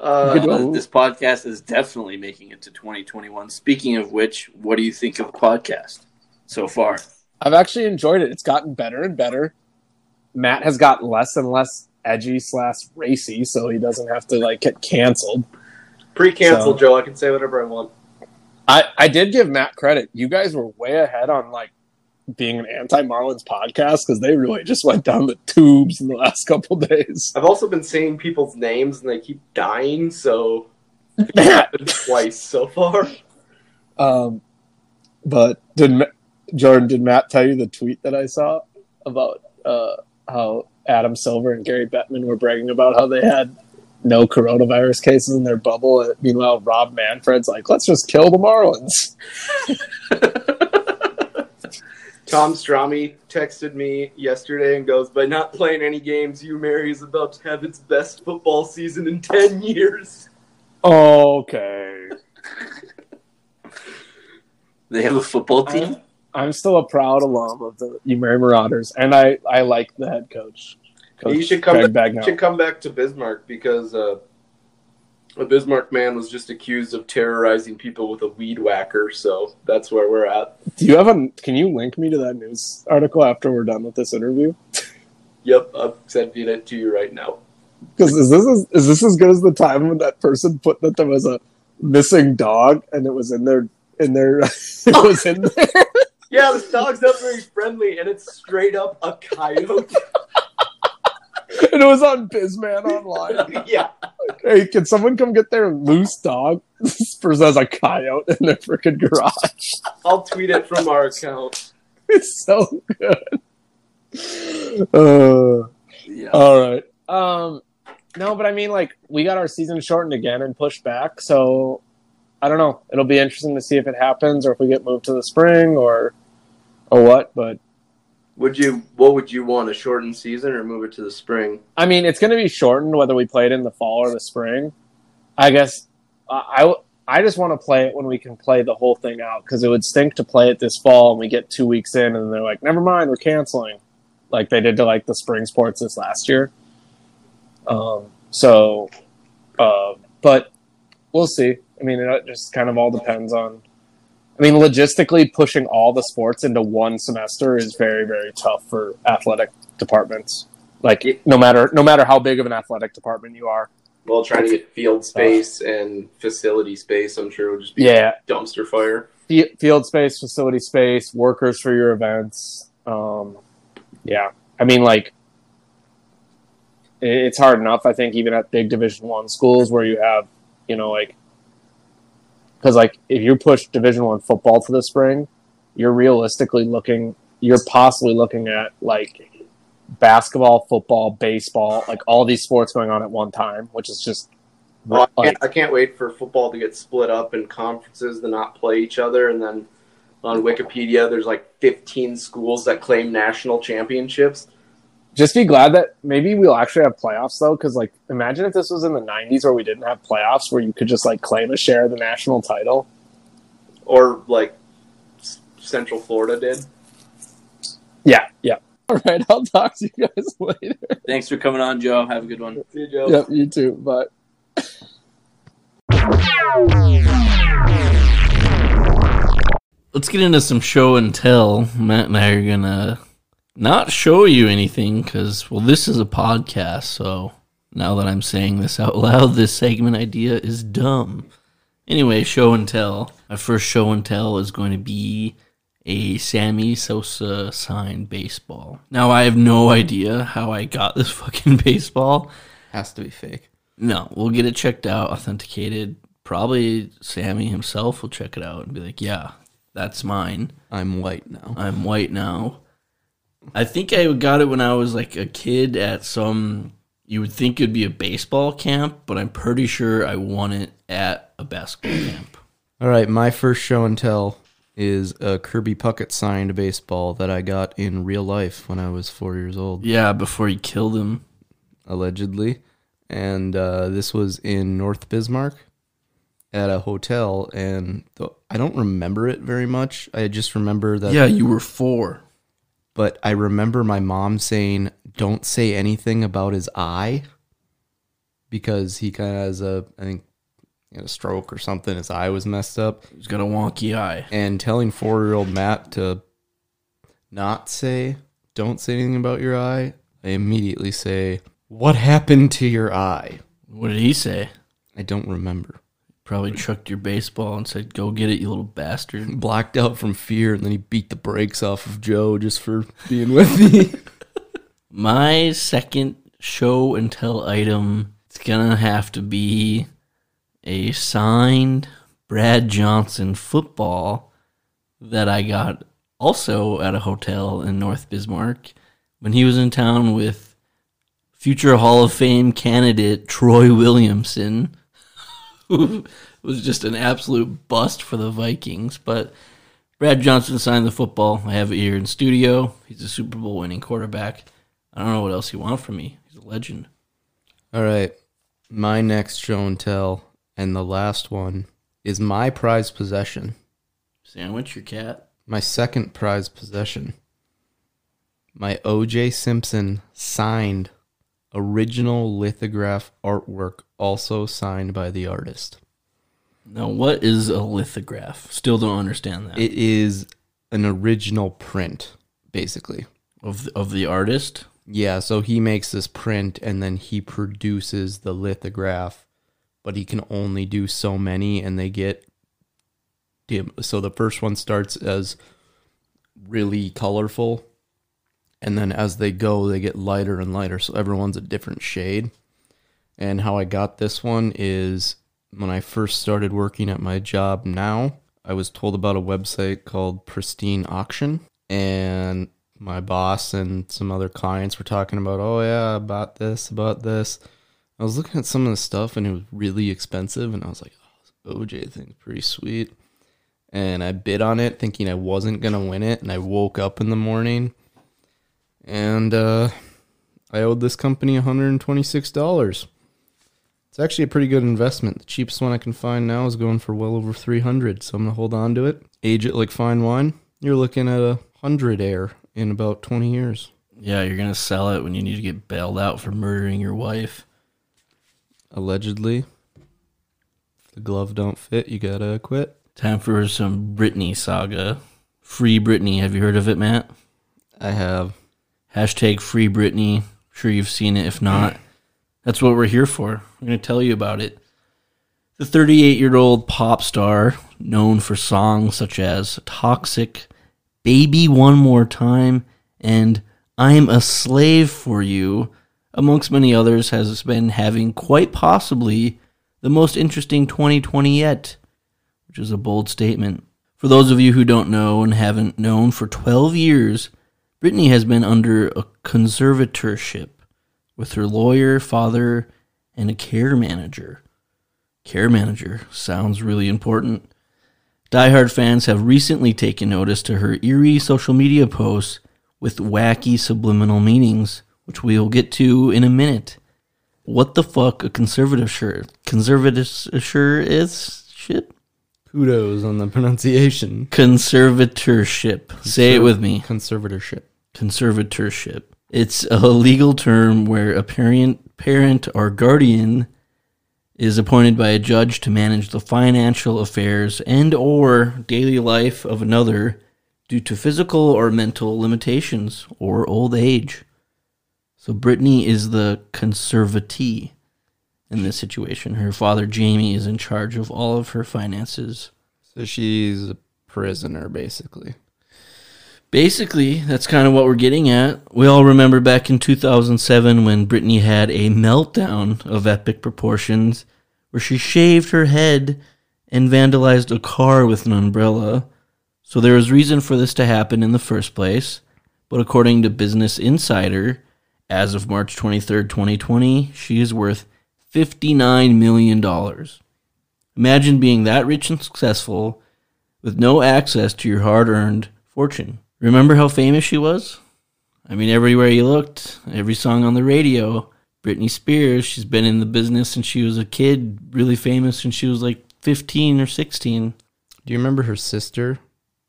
Uh, do this podcast is definitely making it to 2021. Speaking of which, what do you think of the podcast so far? I've actually enjoyed it. It's gotten better and better. Matt has got less and less edgy slash racy, so he doesn't have to like get canceled. pre-canceled, So- Joe. I can say whatever I want. I I did give Matt credit. You guys were way ahead on like being an anti Marlins podcast because they really just went down the tubes in the last (laughs) couple days. I've also been saying people's names and they keep dying, so (laughs) Matt, happened twice so far. um, but did Ma- Jordan? Did Matt tell you the tweet that I saw about uh, how Adam Silver and Gary Bettman were bragging about how they had no coronavirus cases in their bubble? Meanwhile, Rob Manfred's like, "Let's just kill the Marlins." (laughs) Tom Strami texted me yesterday and goes, "By not playing any games, U Mary is about to have its best football season in ten years." Okay. (laughs) They have a football team? Uh, I'm still a proud alum of the UMary Marauders, and I, I like the head coach. coach You should come Craig back, Bagnell. should come back to Bismarck because uh, a Bismarck man was just accused of terrorizing people with a weed whacker. So that's where we're at. Do you have a? Can you link me to that news article after we're done with this interview? Yep, I'm sending it to you right now. Because is this is, is this as good as the time when that person put that there was a missing dog and it was in their in their (laughs) it was in there. Yeah, this dog's not very friendly, and it's straight up a coyote. (laughs) and it was on Bizman online. (laughs) yeah, Hey, can someone come get their loose dog? (laughs) This person has a coyote in their freaking garage. I'll tweet it from our account. It's so good. Uh, Yeah. all right. Um, no, but I mean, like, we got our season shortened again and pushed back. So I don't know. It'll be interesting to see if it happens or if we get moved to the spring or or what. But Would you? What would you want? A shortened season or move it to the spring? I mean, it's going to be shortened whether we play it in the fall or the spring. I guess I, I, I just want to play it when we can play the whole thing out because it would stink to play it this fall and we get two weeks in and they're like, never mind, we're canceling, like they did to like the spring sports this last year. Um, so, uh, but we'll see. I mean, it just kind of all depends on. I mean, logistically, pushing all the sports into one semester is very, very tough for athletic departments. Like, no matter no matter how big of an athletic department you are. Well, trying to get field space and facility space, I'm sure would just be Yeah, dumpster fire. Field space, facility space, workers for your events. Um, yeah, I mean, like it's hard enough. I think even at big Division One schools where you have, you know, like because like if you push Division One football to the spring, you're realistically looking, you're possibly looking at like basketball, football, baseball, like all these sports going on at one time, which is just Well, I, can't, I can't wait for football to get split up in conferences to not play each other, and then on Wikipedia, there's like 15 schools that claim national championships. Just be glad that maybe we'll actually have playoffs though because like imagine if this was in the 90s where we didn't have playoffs where you could just like claim a share of the national title or like S- Central Florida did. yeah yeah (laughs) all right i'll talk to you guys (laughs) later Thanks for coming on, Joe. Have a good one. See you, Joe. yep you too bye Let's get into some show and tell. Matt and I are going to not show you anything because, well, this is a podcast. So now that I'm saying this out (laughs) loud, this segment idea is dumb. Anyway, show and tell. My first show and tell is going to be a Sammy Sosa signed baseball. Now, I have no idea how I got this (laughs) fucking baseball. Has to be fake. No, we'll get it checked out, authenticated. Probably Sammy himself will check it out and be like, yeah, that's mine. I'm white now. I'm white now. I think I got it when I was like a kid at some. You would think it'd be a baseball camp, but I'm pretty sure I won it at a basketball (clears throat) camp. All right, my first show and tell is a Kirby Puckett signed baseball that I got in real life when I was four years old, Yeah, before he killed him. allegedly. And uh, this was in North Bismarck at a hotel. And th- I don't remember it very much. I just remember that Yeah, you were four. But I remember my mom saying, "Don't say anything about his eye," because he kind of has a, I think, had a stroke or something. His eye was messed up, He's got a wonky eye. and telling four-year-old Matt to not say, "Don't say anything about your eye," I immediately say, "What happened to your eye?" What did he say? I don't remember. Probably chucked your baseball and said, "Go get it, you little bastard." (laughs) Blacked out from fear, and then he beat the brakes off of Joe just for being with me. (laughs) My second show and tell item it's gonna have to be a signed Brad Johnson football that I got also at a hotel in North Bismarck when he was in town with future Hall of Fame candidate Troy Williamson, who (laughs) was just an absolute bust for the Vikings. But Brad Johnson signed the football. I have it here in studio. He's a Super Bowl winning quarterback. I don't know what else you want from me. He's a legend. All right. My next show and tell, and the last one, is my prized possession. Sandwich your cat. My second prized possession. My OJ Simpson signed original lithograph artwork, also signed by the artist. Now, what is a lithograph? Still don't understand that. It is an original print, basically. of of the artist. Yeah, so he makes this print and then he produces the lithograph, but he can only do so many and they get dim. So the first one starts as really colorful and then as they go they get lighter and lighter so everyone's a different shade. And how I got this one is when I first started working at my job now, I was told about a website called Pristine Auction and my boss and some other clients were talking about, oh yeah, about this, about this. I was looking at some of the stuff and it was really expensive, and I was like, oh, OJ thing's pretty sweet. And I bid on it thinking I wasn't gonna win it, and I woke up in the morning and uh, I owed this company $126. It's actually a pretty good investment. The cheapest one I can find now is going for well over 300 so I'm gonna hold on to it. Age it like fine wine. You're looking at a hundred air in about 20 years. Yeah, you're gonna sell it when you need to get bailed out for murdering your wife. Allegedly. If the glove don't fit, you gotta quit. Time for some Britney saga. Free Britney. Have you heard of it, Matt? I have. Hashtag Free Britney. Sure, you've seen it. If not, that's what we're here for. We're going to tell you about it. The 38 year old pop star, known for songs such as Toxic, Baby One More Time, and I'm a Slave for You, amongst many others, has been having quite possibly the most interesting 2020 yet, which is a bold statement. For those of you who don't know and haven't known for 12 years, Britney has been under a conservatorship with her lawyer, father, and a care manager. Care manager sounds really important. Diehard fans have recently taken notice to her eerie social media posts with wacky subliminal meanings, which we'll get to in a minute. What the fuck a conservative shirt? Conservative shirt is shit? Kudos on the pronunciation. Conservatorship. Say it with me. Conservatorship. Conservatorship. It's a legal term where a parent, parent or guardian is appointed by a judge to manage the financial affairs and or daily life of another due to physical or mental limitations or old age. So Britney is the conservatee in this situation. Her father Jamie is in charge of all of her finances. So she's a prisoner, basically. Basically, that's kind of what we're getting at. We all remember back in 2007 when Britney had a meltdown of epic proportions where she shaved her head and vandalized a car with an umbrella. So there was reason for this to happen in the first place. But according to Business Insider, as of March 23rd, 2020, she is worth $59 million. Imagine being that rich and successful with no access to your hard earned fortune. Remember how famous she was? I mean, everywhere you looked, every song on the radio, Britney Spears, she's been in the business since she was a kid, really famous since she was like 15 or 16. Do you remember her sister?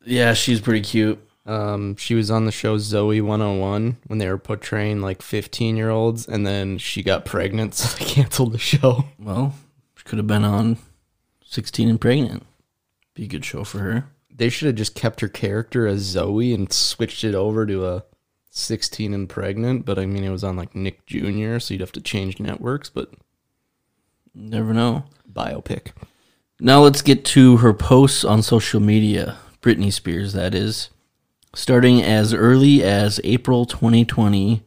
Yeah, she's pretty cute. Um, she was on the show Zoey 101 when they were portraying like 15 year olds, and then she got pregnant, (laughs) so they canceled the show. Well, she could have been on 16 and Pregnant. Be a good show for her. They should have just kept her character as Zoey and switched it over to a 16 and pregnant. But I mean, it was on like Nick Jr., so you'd have to change networks. But Never know. biopic. Now let's get to her posts on social media. Britney Spears, that is. Starting as early as April 2020,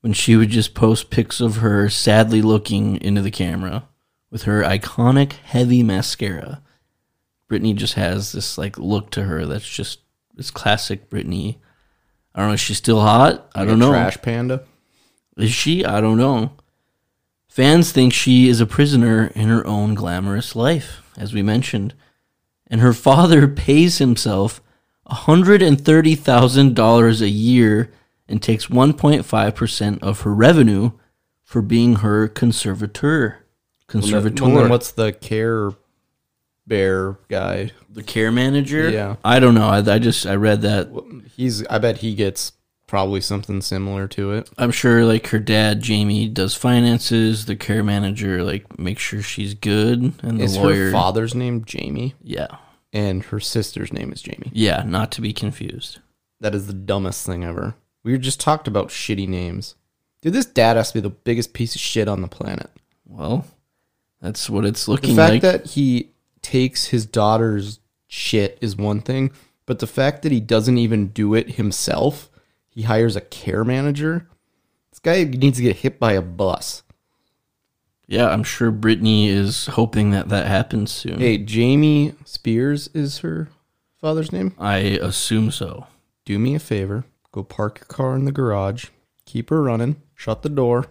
when she would just post pics of her sadly looking into the camera with her iconic heavy mascara. Britney just has this like look to her that's just it's classic Britney. I don't know. Is she still hot? I Like don't know. Trash panda. Is she? I don't know. Fans think she is a prisoner in her own glamorous life, as we mentioned. And her father (laughs) pays himself $130,000 a year and takes 1.5% of her revenue for being her conservator. Conservator. Well, then what's the care bear guy? the care manager? Yeah. I don't know. I, I just, I read that. He's. I bet he gets probably something similar to it. I'm sure like her dad, Jamie, does finances. The care manager, like, makes sure she's good. And the Is lawyer. her father's name Jamie, Yeah. and her sister's name is Jamie. Yeah, not to be confused. That is the dumbest thing ever. We just talked about shitty names. Dude, this dad has to be the biggest piece of shit on the planet. Well, that's what it's looking like. The fact like. that he takes his daughter's shit is one thing, but the fact that he doesn't even do it himself, he hires a care manager. This guy needs to get hit by a bus. yeah, I'm sure Britney is hoping that that happens soon. Hey, Jamie Spears is her father's name. I assume so. Do me a favor. Go park your car in the garage. Keep her running. Shut the door.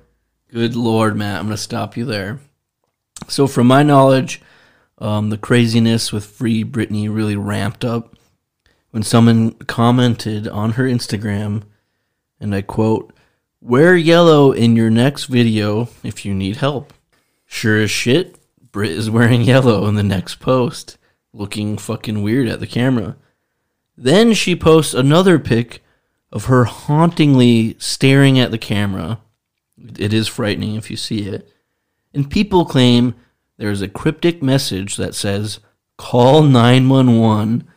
Good Lord, Matt, I'm going to stop you there. So, from my knowledge, um, the craziness with Free Britney really ramped up when someone commented on her Instagram, and I quote, Wear yellow in your next video if you need help. Sure as shit, Brit is wearing (laughs) yellow in the next post, looking fucking weird at the camera. Then she posts another pic of her hauntingly staring at the camera. It is frightening if you see it. And people claim there's a cryptic message that says, call 911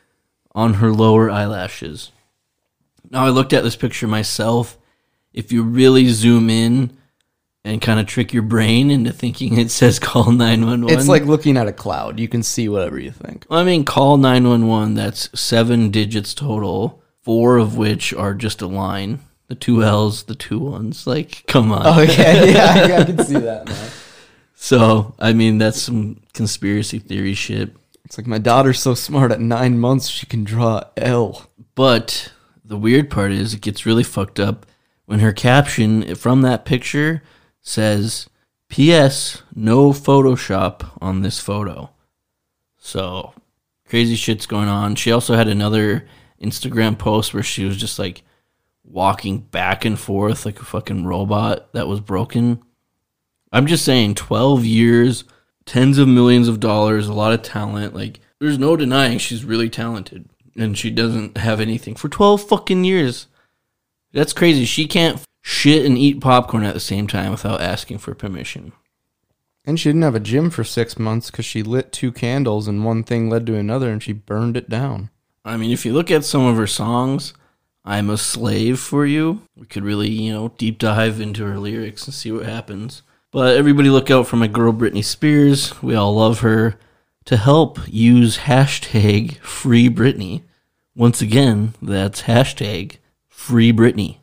on her lower eyelashes. Now, I looked at this picture myself. If you really zoom in and kind of trick your brain into thinking it says (laughs) call 911, It's like looking at a cloud. You can see whatever you think. I mean, call 911, that's seven digits total, four of which are just a line. The two L's, the two ones. Like, come on. Oh yeah, yeah, I can (laughs) see that now. So, I mean, that's some conspiracy theory shit. It's like my daughter's so smart. At nine months, she can draw L. But the weird part is, it gets really fucked up when her caption from that picture says, P.S. No Photoshop on this photo. So, crazy shit's going on. She also had another Instagram post where she was just like walking back and forth like a fucking robot that was broken. I'm just saying, 12 years, tens of millions of dollars, a lot of talent. Like, there's no denying she's really talented. And she doesn't have anything for 12 fucking years. That's crazy. She can't shit and eat popcorn at the same time without asking for permission. And she didn't have a gym for six months because she lit two candles and one thing led to another and she burned it down. I mean, if you look at some of her songs, I'm a slave for you. We could really, you know, deep dive into her lyrics and see what happens. But everybody look out for my girl Britney Spears. We all love her. To help, use hashtag free Britney. Once again, that's hashtag free Britney.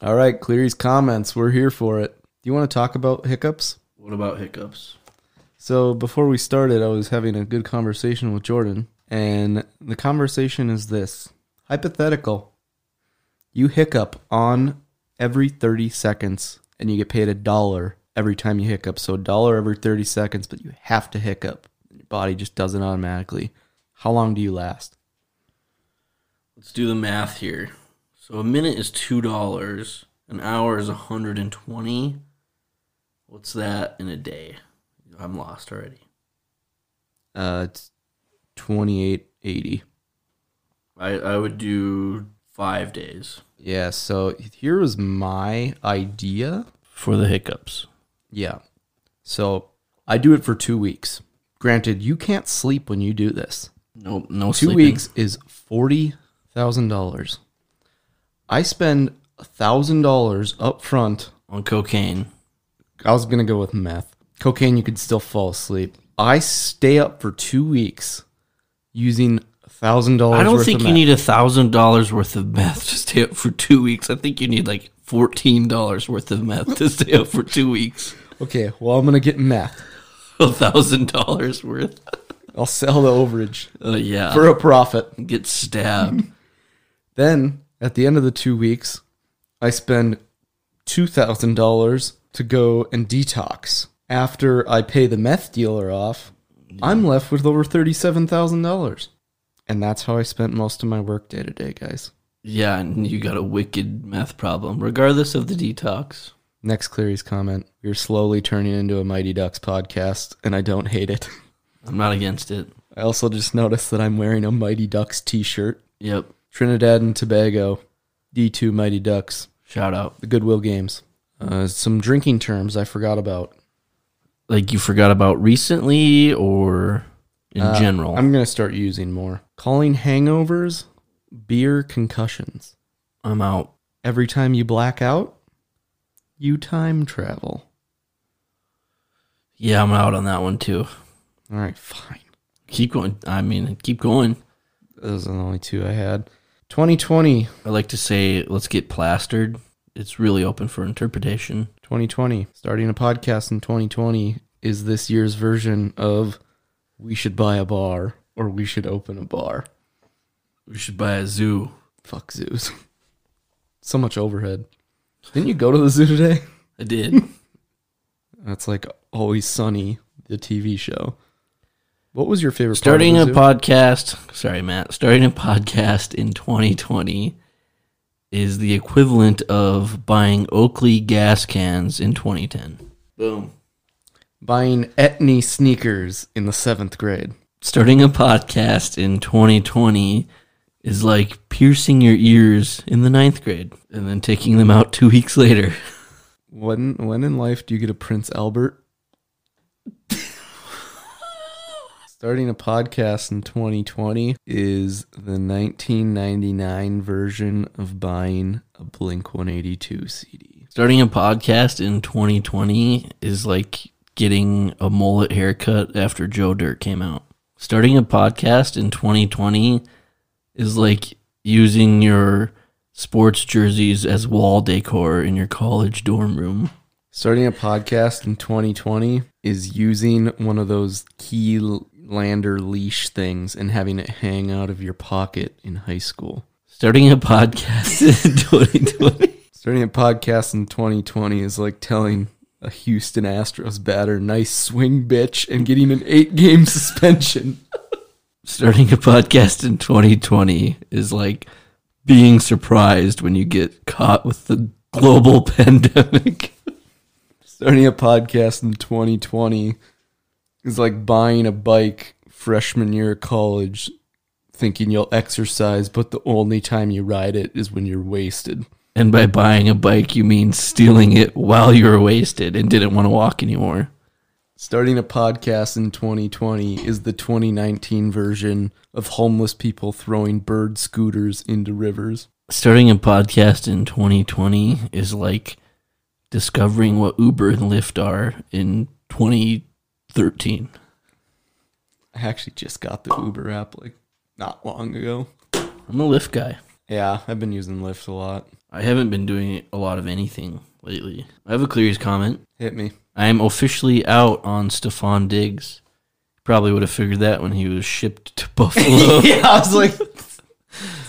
All right, Cleary's comments. We're here for it. Do you want to talk about hiccups? What about hiccups? So before we started, I was having a good conversation with Jordan, and the conversation is this hypothetical. You hiccup on every 30 seconds, and you get paid a dollar every time you hiccup. So a dollar every 30 seconds, but you have to hiccup. Your body just does it automatically. How long do you last? Let's do the math here. So a minute is two dollars. An hour is a hundred and twenty. What's that in a day? I'm lost already. Uh, it's 2880. I I would do five days Yeah, so here was my idea. for the hiccups. Yeah. So I do it for two weeks. Granted, you can't sleep when you do this. No, no Two sleeping. weeks is forty thousand dollars. I spend thousand dollars up front. on cocaine. I was gonna go with meth. Cocaine, you could still fall asleep. I stay up for two weeks using thousand dollars. I don't think you need a thousand dollars worth of meth to stay up for two weeks. I think you need like fourteen dollars worth of meth to stay up for two weeks. Okay, well I'm gonna get meth. A thousand dollars worth. I'll sell the overage Uh, yeah, for a profit. get stabbed. (laughs) Then at the end of the two weeks, I spend two thousand dollars to go and detox. After I pay the meth dealer off, I'm left with over thirty-seven thousand dollars, and that's how I spent most of my work day to day, guys. Yeah, and you got a wicked meth problem, regardless of the detox. Next Cleary's comment: You're slowly turning into a Mighty Ducks podcast, and I don't hate it. I'm not against it. I also just noticed that I'm wearing a Mighty Ducks T-shirt. Yep. Trinidad and Tobago, D2 Mighty Ducks, Shout out. the Goodwill Games. Uh, some drinking terms I forgot about. Like you forgot about recently or in Uh, general. I'm gonna start using more. Calling hangovers beer concussions. I'm out. Every time you black out, you time travel. Yeah, I'm out on that one too. All right, fine. Keep going. I mean, keep going. Those are the only two I had. 2020, I like to say, let's get plastered. It's really open for interpretation. 2020. Starting a podcast in 2020 is this year's version of we should buy a bar or we should open a bar. We should buy a zoo. Fuck zoos. (laughs) so much overhead. Didn't you go to the zoo today? I did. (laughs) That's like Always Sunny, the TV show. What was your favorite Starting a part of the zoo? podcast. Sorry, Matt. Starting a podcast in 2020 is the equivalent of buying Oakley Gascans in 2010. Boom. Buying Etnies sneakers in the seventh grade. Starting a podcast in 2020 is like piercing your ears in the ninth grade and then taking them out two weeks later. When when in life do you get a Prince Albert? Starting a podcast in 2020 is the 1999 version of buying a Blink 182 CD. Starting a podcast in 2020 is like getting a mullet haircut after Joe Dirt came out. Starting a podcast in 2020 is like using your sports jerseys as wall decor in your college dorm room. Starting a podcast in 2020 is using one of those key lander leash things and having it hang out of your pocket in high school. Starting a podcast (laughs) in 2020 Starting a podcast in 2020 is like telling a Houston Astros batter, nice swing, bitch, and getting an eight game (laughs) suspension. Starting a podcast in 2020 is like being surprised when you get caught with the global (laughs) pandemic. Starting a podcast in 2020 is like buying a bike freshman year of college, thinking you'll exercise, but the only time you ride it is when you're wasted. And by buying a bike, you mean stealing it while you're wasted and didn't want to walk anymore. Starting a podcast in 2020 is the 2019 version of homeless people throwing bird scooters into rivers. Starting a podcast in 2020 is like discovering what Uber and Lyft are in 2013. I actually just got the Uber app like not long ago. I'm a Lyft guy. Yeah, I've been using Lyft a lot. I haven't been doing a lot of anything lately. I have a Cleary's comment. Hit me. I am officially out on Stefon Diggs. Probably would have figured that when he was shipped to (laughs) Buffalo. (laughs) yeah, I was like, it's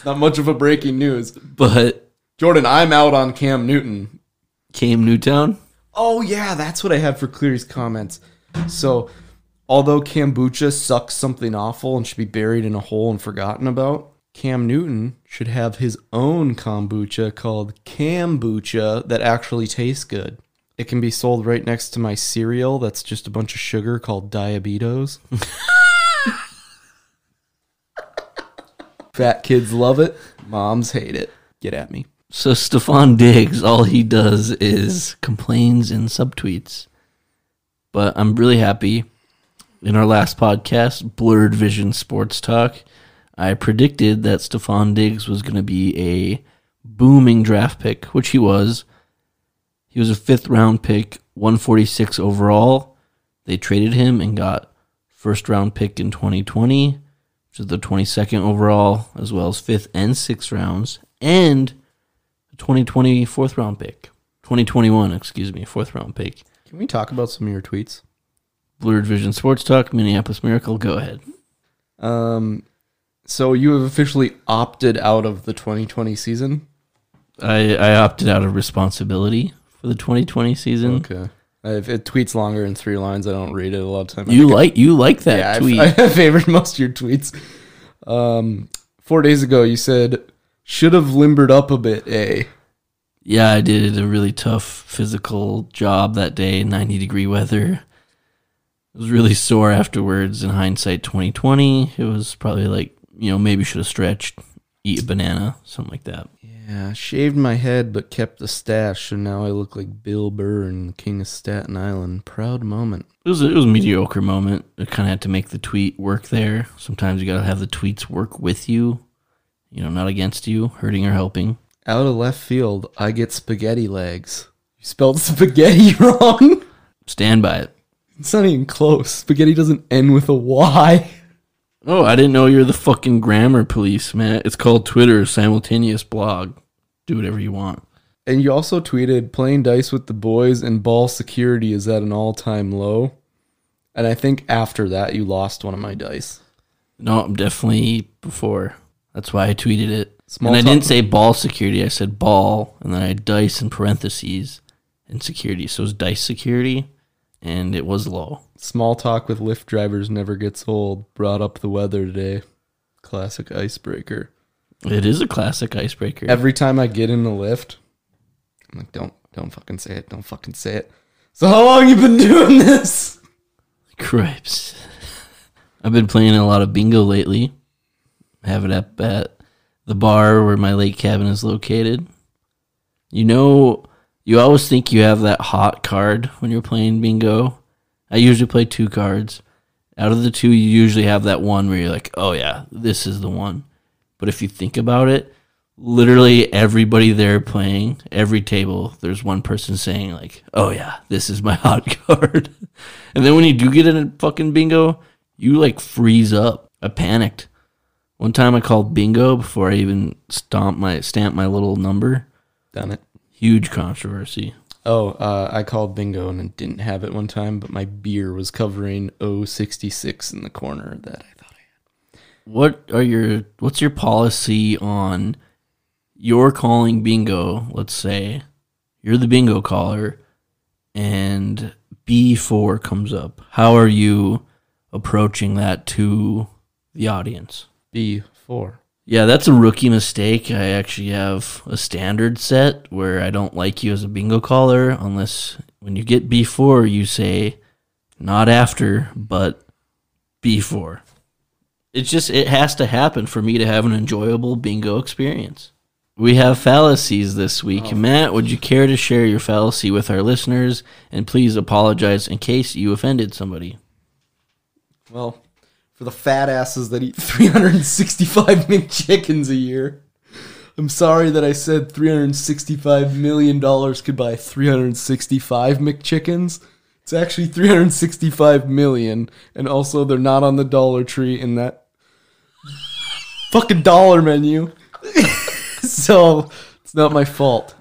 not much of a breaking news. but Jordan, I'm out on Cam Newton. Cam Newtown? Oh yeah, that's what I had for Cleary's comments. So, although kombucha sucks something awful and should be buried in a hole and forgotten about, Cam Newton should have his own kombucha called Cambucha that actually tastes good. It can be sold right next to my cereal that's just a bunch of sugar called Diabetos. Fat kids love it, moms hate it. get at me. So Stefon Diggs, all he does is complains in subtweets. But I'm really happy. In our last podcast, Blurred Vision Sports Talk, I predicted that Stefon Diggs was going to be a booming draft pick, which he was. He was a fifth round pick, 146 overall. They traded him and got first round pick in 2020, which is the 22nd overall, as well as fifth and sixth rounds, and 2020 fourth round pick. 2021, excuse me, fourth round pick. Can we talk about some of your tweets? Blurred Vision Sports Talk, Minneapolis Miracle. Go ahead. Um, so you have officially opted out of the 2020 season. I, I opted out of responsibility for the 2020 season. Okay. If it tweets longer than three lines, I don't read it a lot of time. You like you like that yeah, tweet? (laughs) I, I favored most of your tweets. Um, four days ago, you said should have limbered up a bit. A yeah, I did a really tough physical job that day. 90 degree weather. It was really sore afterwards. In hindsight, 2020, it was probably like you know maybe should have stretched, eat a banana, something like that. Yeah, shaved my head but kept the stash, and now I look like Bill Burr and King of Staten Island. Proud moment. It was a, it was a mediocre moment. I kind of had to make the tweet work there. Sometimes you got to have the tweets work with you, you know, not against you, hurting or helping. Out of left field, I get spaghetti legs. You spelled (laughs) spaghetti wrong. Stand by it. It's not even close. Spaghetti doesn't end with a Y. (laughs) Oh, I didn't know you're the fucking grammar police, man. It's called Twitter simultaneous blog. Do whatever you want. And you also tweeted playing dice with the boys and ball security is at an all time low. And I think after that you lost one of my dice. No, I'm definitely before. That's why I tweeted it. Small and I didn't say ball security. I said ball, and then I had dice in parentheses and security. So it was dice security, and it was low. Small talk with Lyft drivers never gets old. Brought up the weather today. Classic icebreaker. It is a classic icebreaker. Every time I get in the Lyft, I'm like, don't don't fucking say it. Don't fucking say it. So how long you been (laughs) doing this? Cripes. I've been playing a lot of bingo lately. Have it up at the bar where my lake cabin is located. You know, you always think you have that hot card when you're playing bingo. I usually play two cards. Out of the two, you usually have that one where you're like, oh yeah, this is the one. But if you think about it, literally everybody there playing, every table, there's one person saying like, "Oh yeah, this is my (laughs) hot card." and then when you do get in a fucking bingo, you like freeze up. I panicked. One time I called bingo before I even stomp my stamp my little number. Done it. Huge controversy. Oh, uh, I called bingo and didn't have it one time, but my beer was covering 066 in the corner that I thought I had. What are your what's your policy on you're calling bingo, let's say. You're the bingo caller and B4 comes up. How are you approaching that to the audience? B4. Yeah, that's a rookie mistake. I actually have a standard set where I don't like you as a bingo caller unless when you get B4 you say not after, but B4. It's just it has to happen for me to have an enjoyable bingo experience. We have fallacies this week. Oh. Matt, would you care to share your fallacy with our listeners and please apologize in case you offended somebody? Well, for the fat asses that eat (laughs) 365 McChickens a year, I'm sorry that I said 365 million dollars could buy 365 McChickens. It's actually 365 million, and also they're not on the Dollar Tree in that fucking dollar menu. (laughs) so it's not my fault.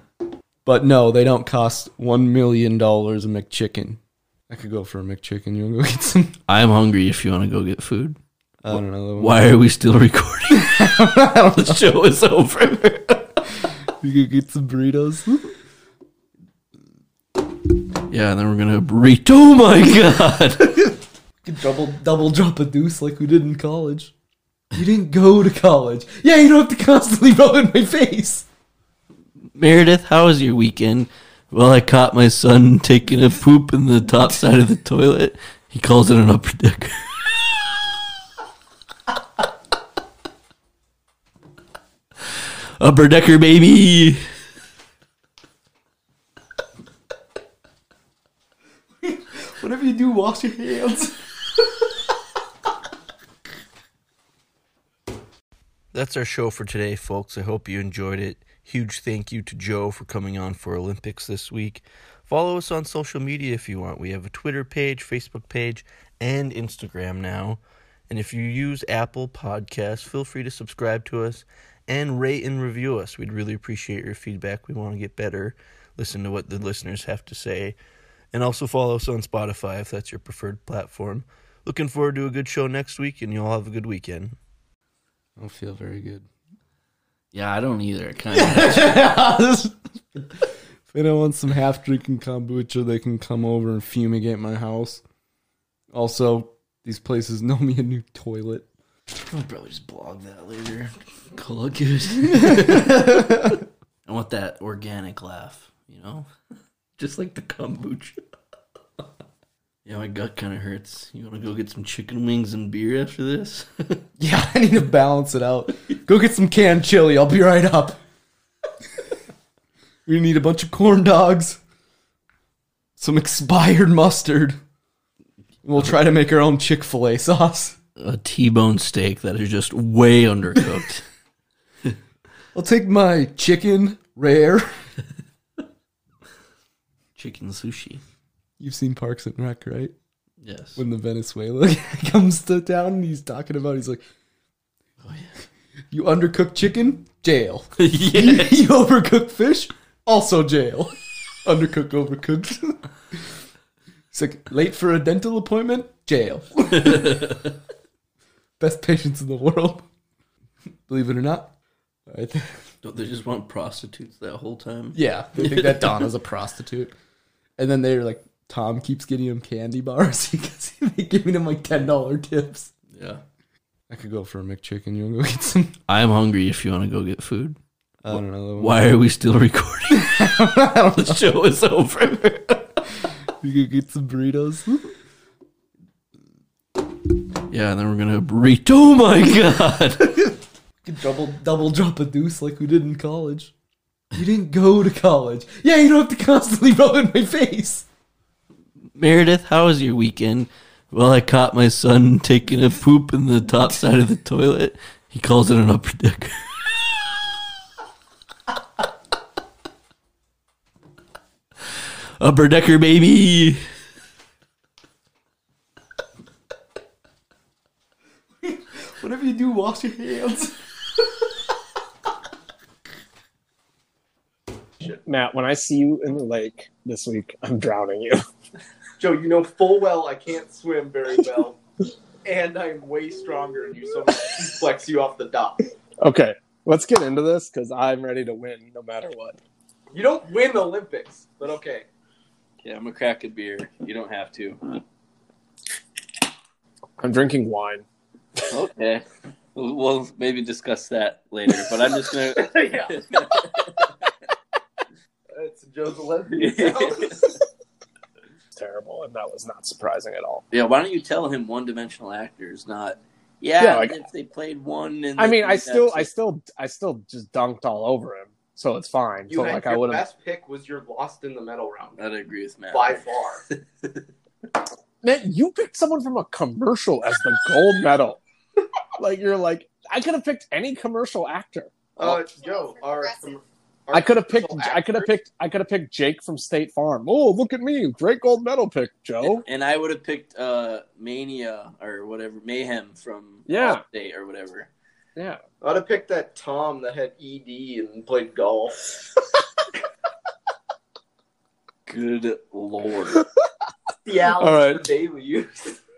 But no, they don't cost one million dollars a McChicken. I could go for a McChicken. You wanna go get some? (laughs) I'm hungry if you want to go get food. I don't know. Why are we still recording? (laughs) (laughs) the show is over. You could get some burritos. Yeah, and then we're gonna burrito. Oh my god! could double double drop a deuce like we did in college. You didn't go to college. Yeah, you don't have to constantly rub in my face. Meredith, how was your weekend? Well, I caught my son taking a poop in the top side of the toilet. He calls it an upper decker. (laughs) Upper Decker, baby. Whatever you do, wash your hands. That's our show for today, folks. I hope you enjoyed it. Huge thank you to Joe for coming on for Olympics this week. Follow us on social media if you want. We have a Twitter page, Facebook page, and Instagram now. And if you use Apple Podcasts, feel free to subscribe to us and rate and review us. We'd really appreciate your feedback. We want to get better, listen to what the listeners have to say. And also follow us on Spotify if that's your preferred platform. Looking forward to a good show next week, and you all have a good weekend. I don't feel very good. Yeah, I don't either. Kind of. (laughs) if anyone want some half drinking kombucha, they can come over and fumigate my house. Also, these places know me a new toilet. I'll probably just blog that later. Call it good. (laughs) I want that organic laugh, you know? (laughs) Just like the kombucha. Yeah, my gut kind of hurts. You want to go get some chicken wings and beer after this? (laughs) Yeah, I need to balance it out. Go get some canned chili. I'll be right up. we need a bunch of corn dogs, some expired mustard. We'll try to make our own Chick fil A sauce. A T-bone steak that is just way undercooked. (laughs) I'll take my chicken rare. chicken sushi. You've seen Parks and Rec, right? Yes. When the Venezuela guy (laughs) comes to town and he's talking about, he's like, Oh, yeah. You undercooked chicken? Jail. yeah. (laughs) (laughs) you overcooked fish? Also jail. Undercooked, overcooked. It's like late for a dental appointment? Jail. Best patients in the world. Believe it or not. I th- Don't they just want prostitutes that whole time? yeah, they think that Donna's a prostitute. And then they're like, Tom keeps getting him candy bars (laughs) because they giving him like $10 tips. Yeah. I could go for a McChicken. You want to go get some? (laughs) I'm hungry if you want to go get food. I don't know. Why are we still recording? (laughs) I don't know. the show is over. You could get some burritos. yeah, and then we're gonna burrito. Oh my god! could double double drop a deuce like we did in college. You didn't go to college. Yeah, you don't have to constantly rub in my face. Meredith, how was your weekend? Well, I caught my son taking a poop in the top side of the toilet. He calls it an upper decker. (laughs) upper decker, baby. Whatever you do, wash your hands. Matt, when I see you in the lake this week, I'm drowning you. (laughs) Joe, you know full well I can't swim very well, and I'm way stronger than you, so I'm gonna flex you off the dock. Okay, let's get into this because I'm ready to win no matter what. You don't win the Olympics, but okay. Yeah, I'm gonna crack a beer. You don't have to. I'm drinking wine. Okay. We'll maybe discuss that later, but I'm just gonna. (laughs) yeah, (laughs) it's Joe's (laughs) Olympics. It's terrible, and that was not surprising at all. Yeah, why don't you tell him one-dimensional actors, not? Yeah, Yeah, like- if they played one. And I mean, I still, it. I still, I still just dunked all over him, so it's fine. You so had like, your I would have. best pick was your lost in the medal round I'd agree with Matt. by far. (laughs) Man, you picked someone from a commercial as the gold medal. (laughs) like you're like, I could have picked any commercial actor. Uh, Joe, our, our I could have picked. commercial I could have picked. I could have picked Jake from State Farm. Oh, look at me, great gold medal pick, Joe. And I would have picked uh, Mania or whatever, Mayhem from Yeah. Allstate or whatever. Yeah, I'd have picked that Tom that had ED and played golf. (laughs) Good lord. (laughs) The Alex All right. for daily use. (laughs)